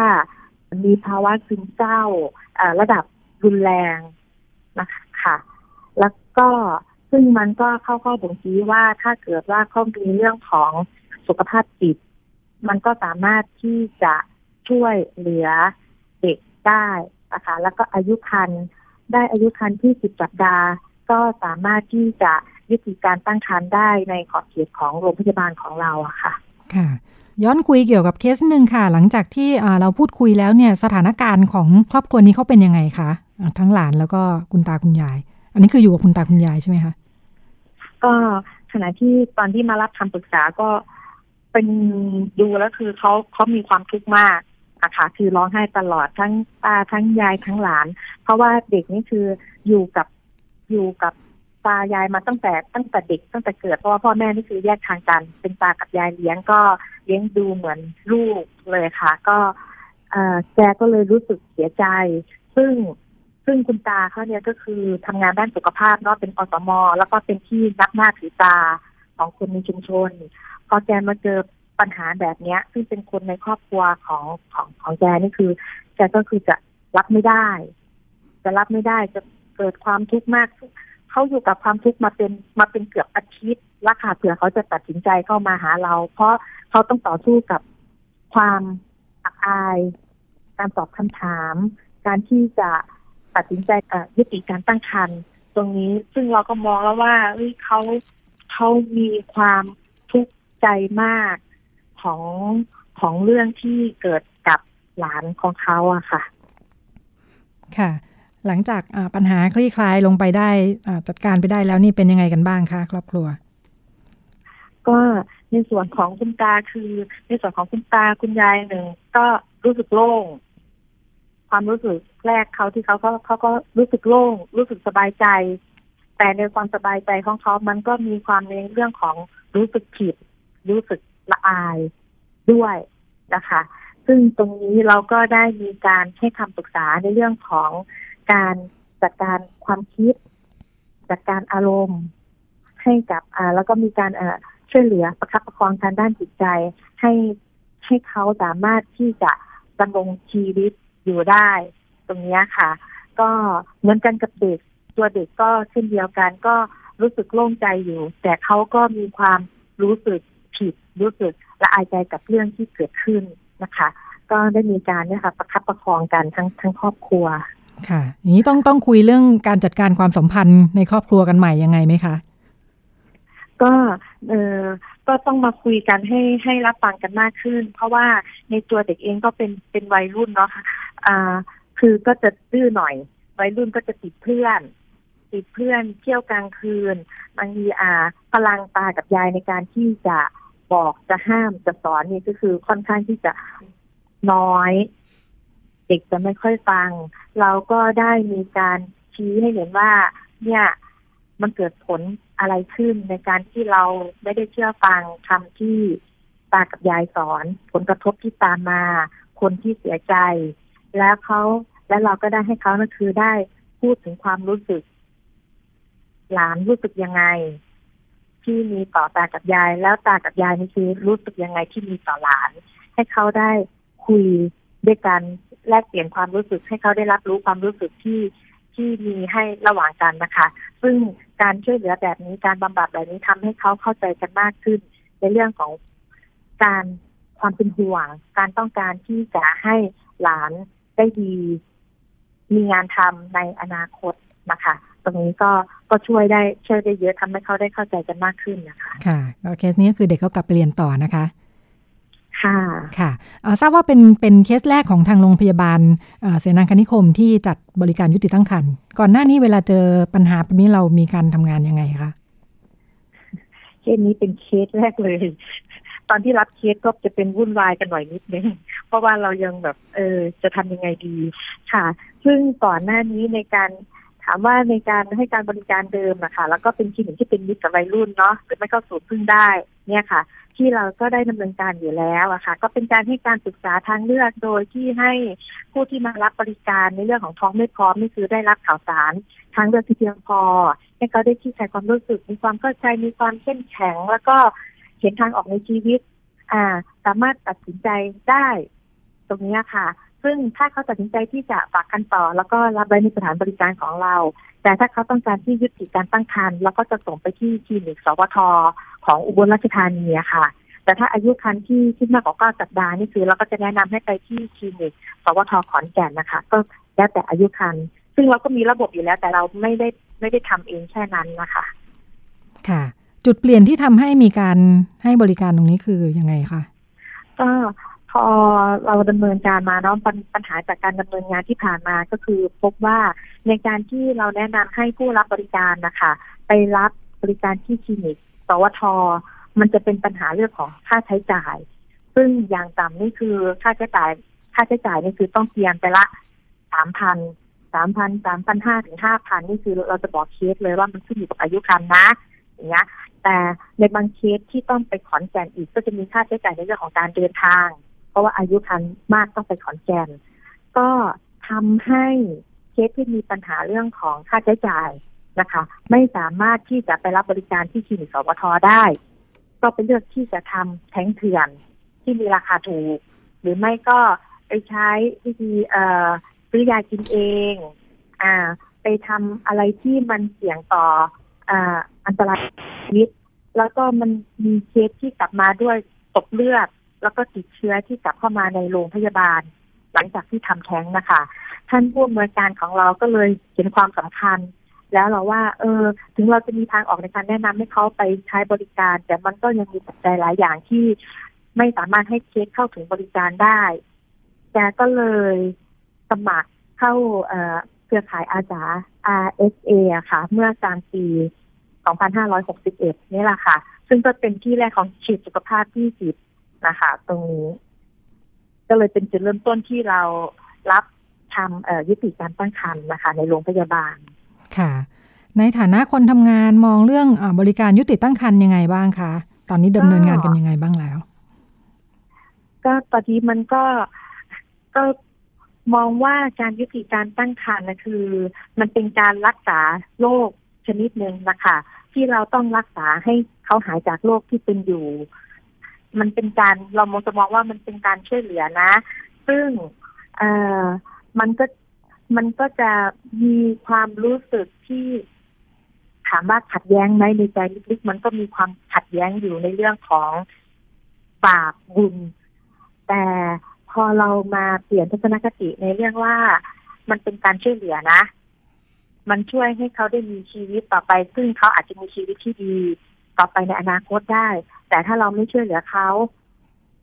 มีภาวะซึมเศร้าระดับรุนแรงนะคะค่ะ แล้วก็ซึ่งมันก็เข้าข้อบ่งชี้ว่าถ้าเกิดว่าเขามีเรื่องของสุขภาพจิต มันก็สามารถที่จะช่วยเหลือเด็กได้นะคะแล้วก็อายุคันได้อายุคันที่สิบสัปดาห์ ก็สามารถที่จะยุติการตั้งครรภ์ได้ในขอบเขตของโรงพยาบาลของเราอะค่ะ ค่ะ ย้อนคุยเกี่ยวกับเคสหนึ่งค่ะ หลังจากที่เราพูดคุยแล้วเนี่ยสถานการณ์ของครอบครัวนี้เขาเป็นยังไงคะทั้งหลานแล้วก็คุณตาคุณยาย อันนี้คืออยู่กับคุณตาคุณยายใช่ไหมคะก็ขณะที่ตอนที่มารับคำปรึกษาก็เป็นดูแล้วคือเขาเขามีความทุกข์มากนะคะคือร้องไห้ตลอดทั้งตาทั้งยายทั้งหลาน เพราะว่าเด็กนี่คืออยู่กับอยู่กับ ตายายมาตั้งแต่ตั้งแต่เด็กตั้งแต่เกิดเพราะว่าพ่อแม่นี่คือแยกทางกัน เป็นตากับยายเลี้ยงก็เลี้ยงดูเหมือนลูกเลยค่ะ ก็เอ่อแกก็เลยรู้สึกเสียใจ ซึ่งซึ่งคุณตาเขาเนี่ยก็คือทำงานด้านสุขภาพเนาะเป็นอสมแล้วก็เป็นที่นับหน้าถือตาของคนในชุมชน พอแกมาเจอปัญหาแบบเนี้ย ซึ่งเป็นคนในครอบครัวของของของแกนี่คือแกก็คือจะรับไม่ได้ จะรับไม่ได้จะเกิดความทุกข์มาก เขาอยู่กับความทุกข์มาเป็นมาเป็นเกือบอาทิตย์แล้วค่ะเผื่อเขาจะตัดสินใจเข้ามาหาเรา เพราะเขาต้องต่อสู้กับความอับอาย การตอบคำถาม การที่จะตัดสินใจยุติการตั้งครรภ์ตรงนี้ซึ่งเราก็มองแล้วว่าเขาเขามีความทุกข์ใจมากของของเรื่องที่เกิดกับหลานของเขาอะค่ะ ค่ะ หลังจากปัญหาคลี่คลายลงไปได้จัดการไปได้แล้วนี่เป็นยังไงกันบ้างคะครอบครัว ก็ในส่วนของคุณตาคือ ในส่วนของคุณตาคุณยายหนึ่งก็รู้สึกโล่งความรู้สึกแรกเขาที่เขาก็เขาก็รู้สึกโล่งรู้สึกสบายใจ แต่ในความสบายใจของเขามันก็มีความในเรื่องของรู้สึกผิด รู้สึกละอายด้วยนะคะ ซึ่งตรงนี้เราก็ได้มีการให้คำปรึกษาในเรื่องของ การจัดการความคิด จัดการอารมณ์ ให้กับอ่าแล้วก็มีการเอ่อช่วยเหลือประคับประคองทางด้านจิตใจ ให้ให้เขาสามารถที่จะดำรงชีวิตอยู่ได้ ตรงนี้ค่ะ ก็เหมือนกันกับเด็ก ตัวเด็กก็เช่นเดียวกันก็รู้สึกโล่งใจอยู่ แต่เขาก็มีความรู้สึกผิด รู้สึกละอายใจกับเรื่องที่เกิดขึ้นนะคะ ก็ได้มีการเนี่ยค่ะประคับประคองกันทั้งทั้งครอบครัว ค่ะ อย่างนี้ต้องต้องคุยเรื่องการจัดการความสัมพันธ์ในครอบครัวกันใหม่ยังไงไหมคะ ก็เออก็ต้องมาคุยกันให้ให้รับฟังกันมากขึ้น เพราะว่าในตัวเด็กเองก็เป็นเป็นวัยรุ่นเนาะค่ะอ่า คือก็จะดื้อหน่อย วัยรุ่นก็จะติดเพื่อน ติดเพื่อนเที่ยวกลางคืนบางทีอ่าพลังตากับยายในการที่จะบอกจะห้ามจะสอนนี่ก็คือค่อนข้างที่จะน้อย เด็กจะไม่ค่อยฟัง เราก็ได้มีการชี้ให้เห็นว่า เนี่ยมันเกิดผลอะไรขึ้นในการที่เราไม่ได้เชื่อฟังคำที่ตากับยายสอน ผลกระทบที่ตามมา คนที่เสียใจ แล้วเขาและเราก็ได้ให้เขานั่นคือได้พูดถึงความรู้สึก หลานรู้สึกยังไง ที่มีต่อตากับยาย แล้วตากับยายนี่คือรู้สึกยังไงที่มีต่อหลาน ให้เขาได้คุยด้วยกัน แลกเปลี่ยนความรู้สึกให้เขาได้รับรู้ความรู้สึกที่ที่มีให้ระหว่างกันนะคะ ซึ่งการช่วยเหลือแบบนี้การบำบัดแบบนี้ทำให้เขาเข้าใจกันมากขึ้น ในเรื่องของการความเป็นห่วง การต้องการที่จะให้หลานได้ดี มีงานทำในอนาคตนะคะ ตรงนี้ก็ก็ช่วยได้ช่วยได้เยอะทำให้เขาได้เข้าใจกันมากขึ้นนะคะ ค่ะเคสนี้ก็คือเด็กเขากลับไปเรียนต่อนะคะ ค่ะค่ะเอ่อทราบว่าเป็นเป็นเคสแรกของทางโรงพยาบาลเอ่อเสนาคณิคมที่จัดบริการยุติตั้งครรภ์ก่อนหน้านี้เวลาเจอปัญหาแบบนี้เรามีการทำงานยังไงคะเคสนี้เป็นเคสแรกเลย ตอนที่รับเคสก็จะเป็นวุ่นวายกันหน่อยนิดนึงเพราะว่าเรายังแบบเออจะทำยังไงดีค่ะ ซึ่งก่อนหน้านี้ในการถามว่าในการให้การบริการเดิมนะคะแล้วก็เป็นคลินิกที่เป็นมิตรกับวัยรุ่นเนาะหรือไม่ก็สูตรพึ่งได้ เนี่ยค่ะ ที่เราก็ได้ดำเนินการอยู่แล้วอะค่ะ ก็เป็นการให้การศึกษาทางเลือกโดยที่ให้ผู้ที่มารับบริการในเรื่องของท้องไม่พร้อมนี่คือได้รับข่าวสารทางเลือกที่เพียงพอให้เขาได้ที่ใจความรู้สึก มีความเข้าใจมีความเข้มแข็ง แล้วก็เห็นทางออกในชีวิต อ่า สามารถตัดสินใจได้ ตรงนี้ค่ะ ซึ่งถ้าเขาตัดสินใจที่จะฝากกันต่อ แล้วก็รับไว้ในสถานบริการของเรา แต่ถ้าเขาต้องการที่ยุติการตั้งครรภ์เราก็จะส่งไปที่คลินิกสวท ของอุบลราชธานีอะค่ะ แต่ถ้าอายุครรภ์ที่ที่มากกว่า9สัปดาห์นี่คือ เราก็จะแนะนำให้ไปที่คลินิกสวทขอนแก่นนะคะ ก็แล้วแต่อายุครรภ์ซึ่งเราก็มีระบบอยู่แล้ว แต่เราไม่ได้ไม่ได้ทำเองแค่นั้นนะคะ ค่ะ จุดเปลี่ยนที่ทำให้มีการให้บริการตรงนี้คือยังไงคะก็พอเราดำเนินการมาเนาะปัญปัญหาจากการดำเนินงานที่ผ่านมาก็คือ พบว่าในการที่เราแนะนำให้ผู้รับบริการนะคะ ไปรับบริการที่คลินิก สวท มันจะเป็นปัญหาเรื่องของค่าใช้จ่าย ซึ่งอย่างต่ำนี่คือค่าใช้จ่าย ค่าใช้จ่ายนี่คือต้องเตรียมไปละสามพันสามพันสามพันห้าถึงห้าพันนี่คือเราจะบอกเคสเลยว่ามันขึ้นอยู่กับอายุครรภ์นะอย่างเงี้ยแต่ในบางเคสที่ต้องไปขอนแก่นอีกก็จะมีค่าใช้จ่ายในเรื่องของการเดินทาง เพราะว่าอายุครรภ์มากต้องไปขอนแก่น ก็ทำให้เคสที่มีปัญหาเรื่องของค่าใช้จ่าย นะคะ ไม่สามารถที่จะไปรับบริการที่คลินิกสวทได้ ก็เป็นเลือกที่จะทำแท้งเถื่อนที่มีราคาถูก หรือไม่ก็ไปใช้วิธีเอ่อซื้อยากินเอง อ่า ไปทำอะไรที่มันเสี่ยงต่ออ่าอันตรายชีวิต แล้วก็มันมีเคสที่กลับมาด้วยตกเลือด แล้วก็ติดเชื้อที่กลับเข้ามาในโรงพยาบาล หลังจากที่ทำแท้งนะคะ ท่านผู้อำนวยการของเราก็เลยเห็นความสำคัญ แล้วเราว่า เออ ถึงเราจะมีทางออกในการแนะนำให้เขาไปใช้บริการ แต่มันก็ยังมีปัจจัยหลายอย่างที่ไม่สามารถให้เคสเข้าถึงบริการได้แกก็เลยสมัครเข้าเอ่อเครือข่ายอาสา RSA ค่ะ เมื่อกลางปี 2561 นี่แหละค่ะ ซึ่งก็เป็นที่แรกของฉีดสุขภาพที่จิตนะคะตรงนี้ ก็เลยเป็นจุดเริ่มต้นที่เรารับทำยุติการตั้งครรภ์นะคะ ในโรงพยาบาล ค่ะ ในฐานะคนทำงานมองเรื่องอบริการยุติตั้งครรภ์ยังไงบ้างคะตอนนี้ดำเนินงานกันยังไงบ้างแล้ว ก็ตอนนี้มันก็ก็มองว่าการยุติการตั้งครรภ์นะคือ มันเป็นการรักษาโรคชนิดหนึ่งนะคะที่เราต้องรักษาให้เขาหายจากโรคที่เป็นอยู่ มันเป็นการเรามองจะมองว่ามันเป็นการช่วยเหลือนะ ซึ่งเอ่อมันก็ มันก็จะมีความรู้สึกที่ถามว่าขัดแย้งไหมในใจลึกๆมันก็มีความขัดแย้งอยู่ในเรื่องของบาปบุญ แต่พอเรามาเปลี่ยนทัศนคติในเรื่องว่ามันเป็นการช่วยเหลือนะ มันช่วยให้เขาได้มีชีวิตต่อไป ซึ่งเขาอาจจะมีชีวิตที่ดีต่อไปในอนาคตได้ แต่ถ้าเราไม่ช่วยเหลือเขา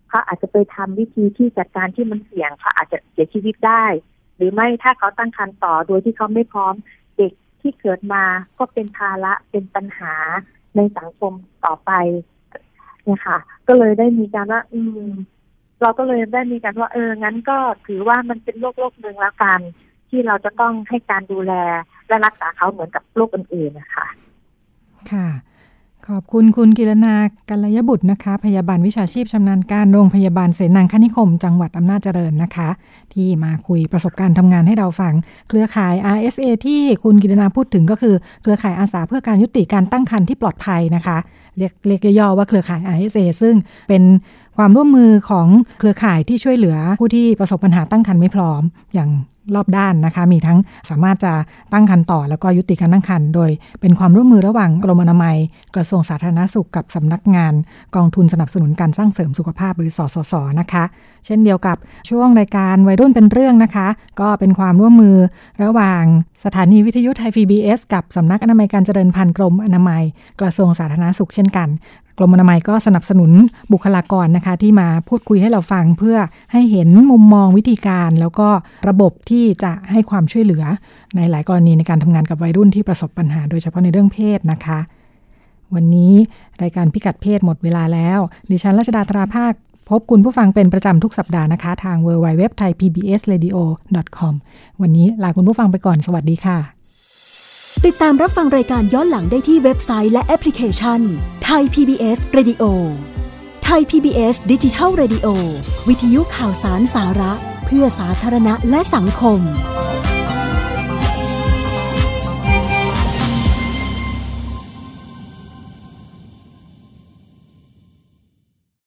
เขาอาจจะไปทำวิธีที่จัดการที่มันเสี่ยงเขาอาจจะเสียชีวิตได้ หรือไม่ถ้าเขาตั้งครรภ์ต่อโดยที่เขาไม่พร้อมเด็กที่เกิดมาก็เป็นภาระเป็นปัญหาในสังคมต่อไปเนี่ยค่ะ ก็เลยได้มีการว่า อืม เราก็เลยได้มีการว่า เอองั้นก็ถือว่ามันเป็นโรคโรคหนึ่งแล้วกัน ที่เราจะต้องให้การดูแลและรักษาเขาเหมือนกับโรคอื่นๆนะคะ ค่ะ ขอบคุณคุณกิรนากัลยบุตรนะคะ พยาบาลวิชาชีพชำนาญการโรงพยาบาลเสนังคณิคม จังหวัดอำนาจเจริญนะคะ ที่มาคุยประสบการณ์ทำงานให้เราฟัง เครือข่าย RSA ที่คุณกิรนาพูดถึงก็คือ เครือข่ายอาสาเพื่อการยุติการตั้งครรภ์ที่ปลอดภัยนะคะ เรียกเรียกย่อๆว่าเครือข่าย RSA ซึ่งเป็นความร่วมมือของเครือข่ายที่ช่วยเหลือผู้ที่ประสบปัญหาตั้งครรภ์ไม่พร้อม อย่างรอบด้านนะคะ มีทั้งสามารถจะตั้งครรภ์ต่อแล้วก็ยุติการตั้งครรภ์โดยเป็นความร่วมมือระหว่างกรมอนามัย กระทรวงสาธารณสุขกับสำนักงาน กองทุนสนับสนุนการสร้างเสริมสุขภาพหรือสสสนะคะ เช่นเดียวกับช่วงรายการวัยรุ่นเป็นเรื่องนะคะ ก็เป็นความร่วมมือระหว่างสถานีวิทยุไทย PBS กับสำนักอนามัยการเจริญพันธุ์กรมอนามัย กระทรวงสาธารณสุขเช่นกันกรมอนามัยก็สนับสนุนบุคลากรนะคะ ที่มาพูดคุยให้เราฟังเพื่อให้เห็นมุมมองวิธีการ แล้วก็ระบบที่ที่จะให้ความช่วยเหลือในหลายกรณีในการทำงานกับวัยรุ่นที่ประสบปัญหา โดยเฉพาะในเรื่องเพศนะคะ วันนี้รายการพิกัดเพศหมดเวลาแล้ว ดิฉันรัชดาตราภาค พบคุณผู้ฟังเป็นประจำทุกสัปดาห์นะคะ ทาง w w w t h a i PBS Radio com วันนี้ลาคุณผู้ฟังไปก่อนสวัสดีค่ะ ติดตามรับฟังรายการย้อนหลังได้ที่เว็บไซต์และแอปพลิเคชันไทย PBS Radio ไทย PBS ดิจิทัล Radio วิทยุข่าวสารสาระ พื่อสาธารณะและสังคม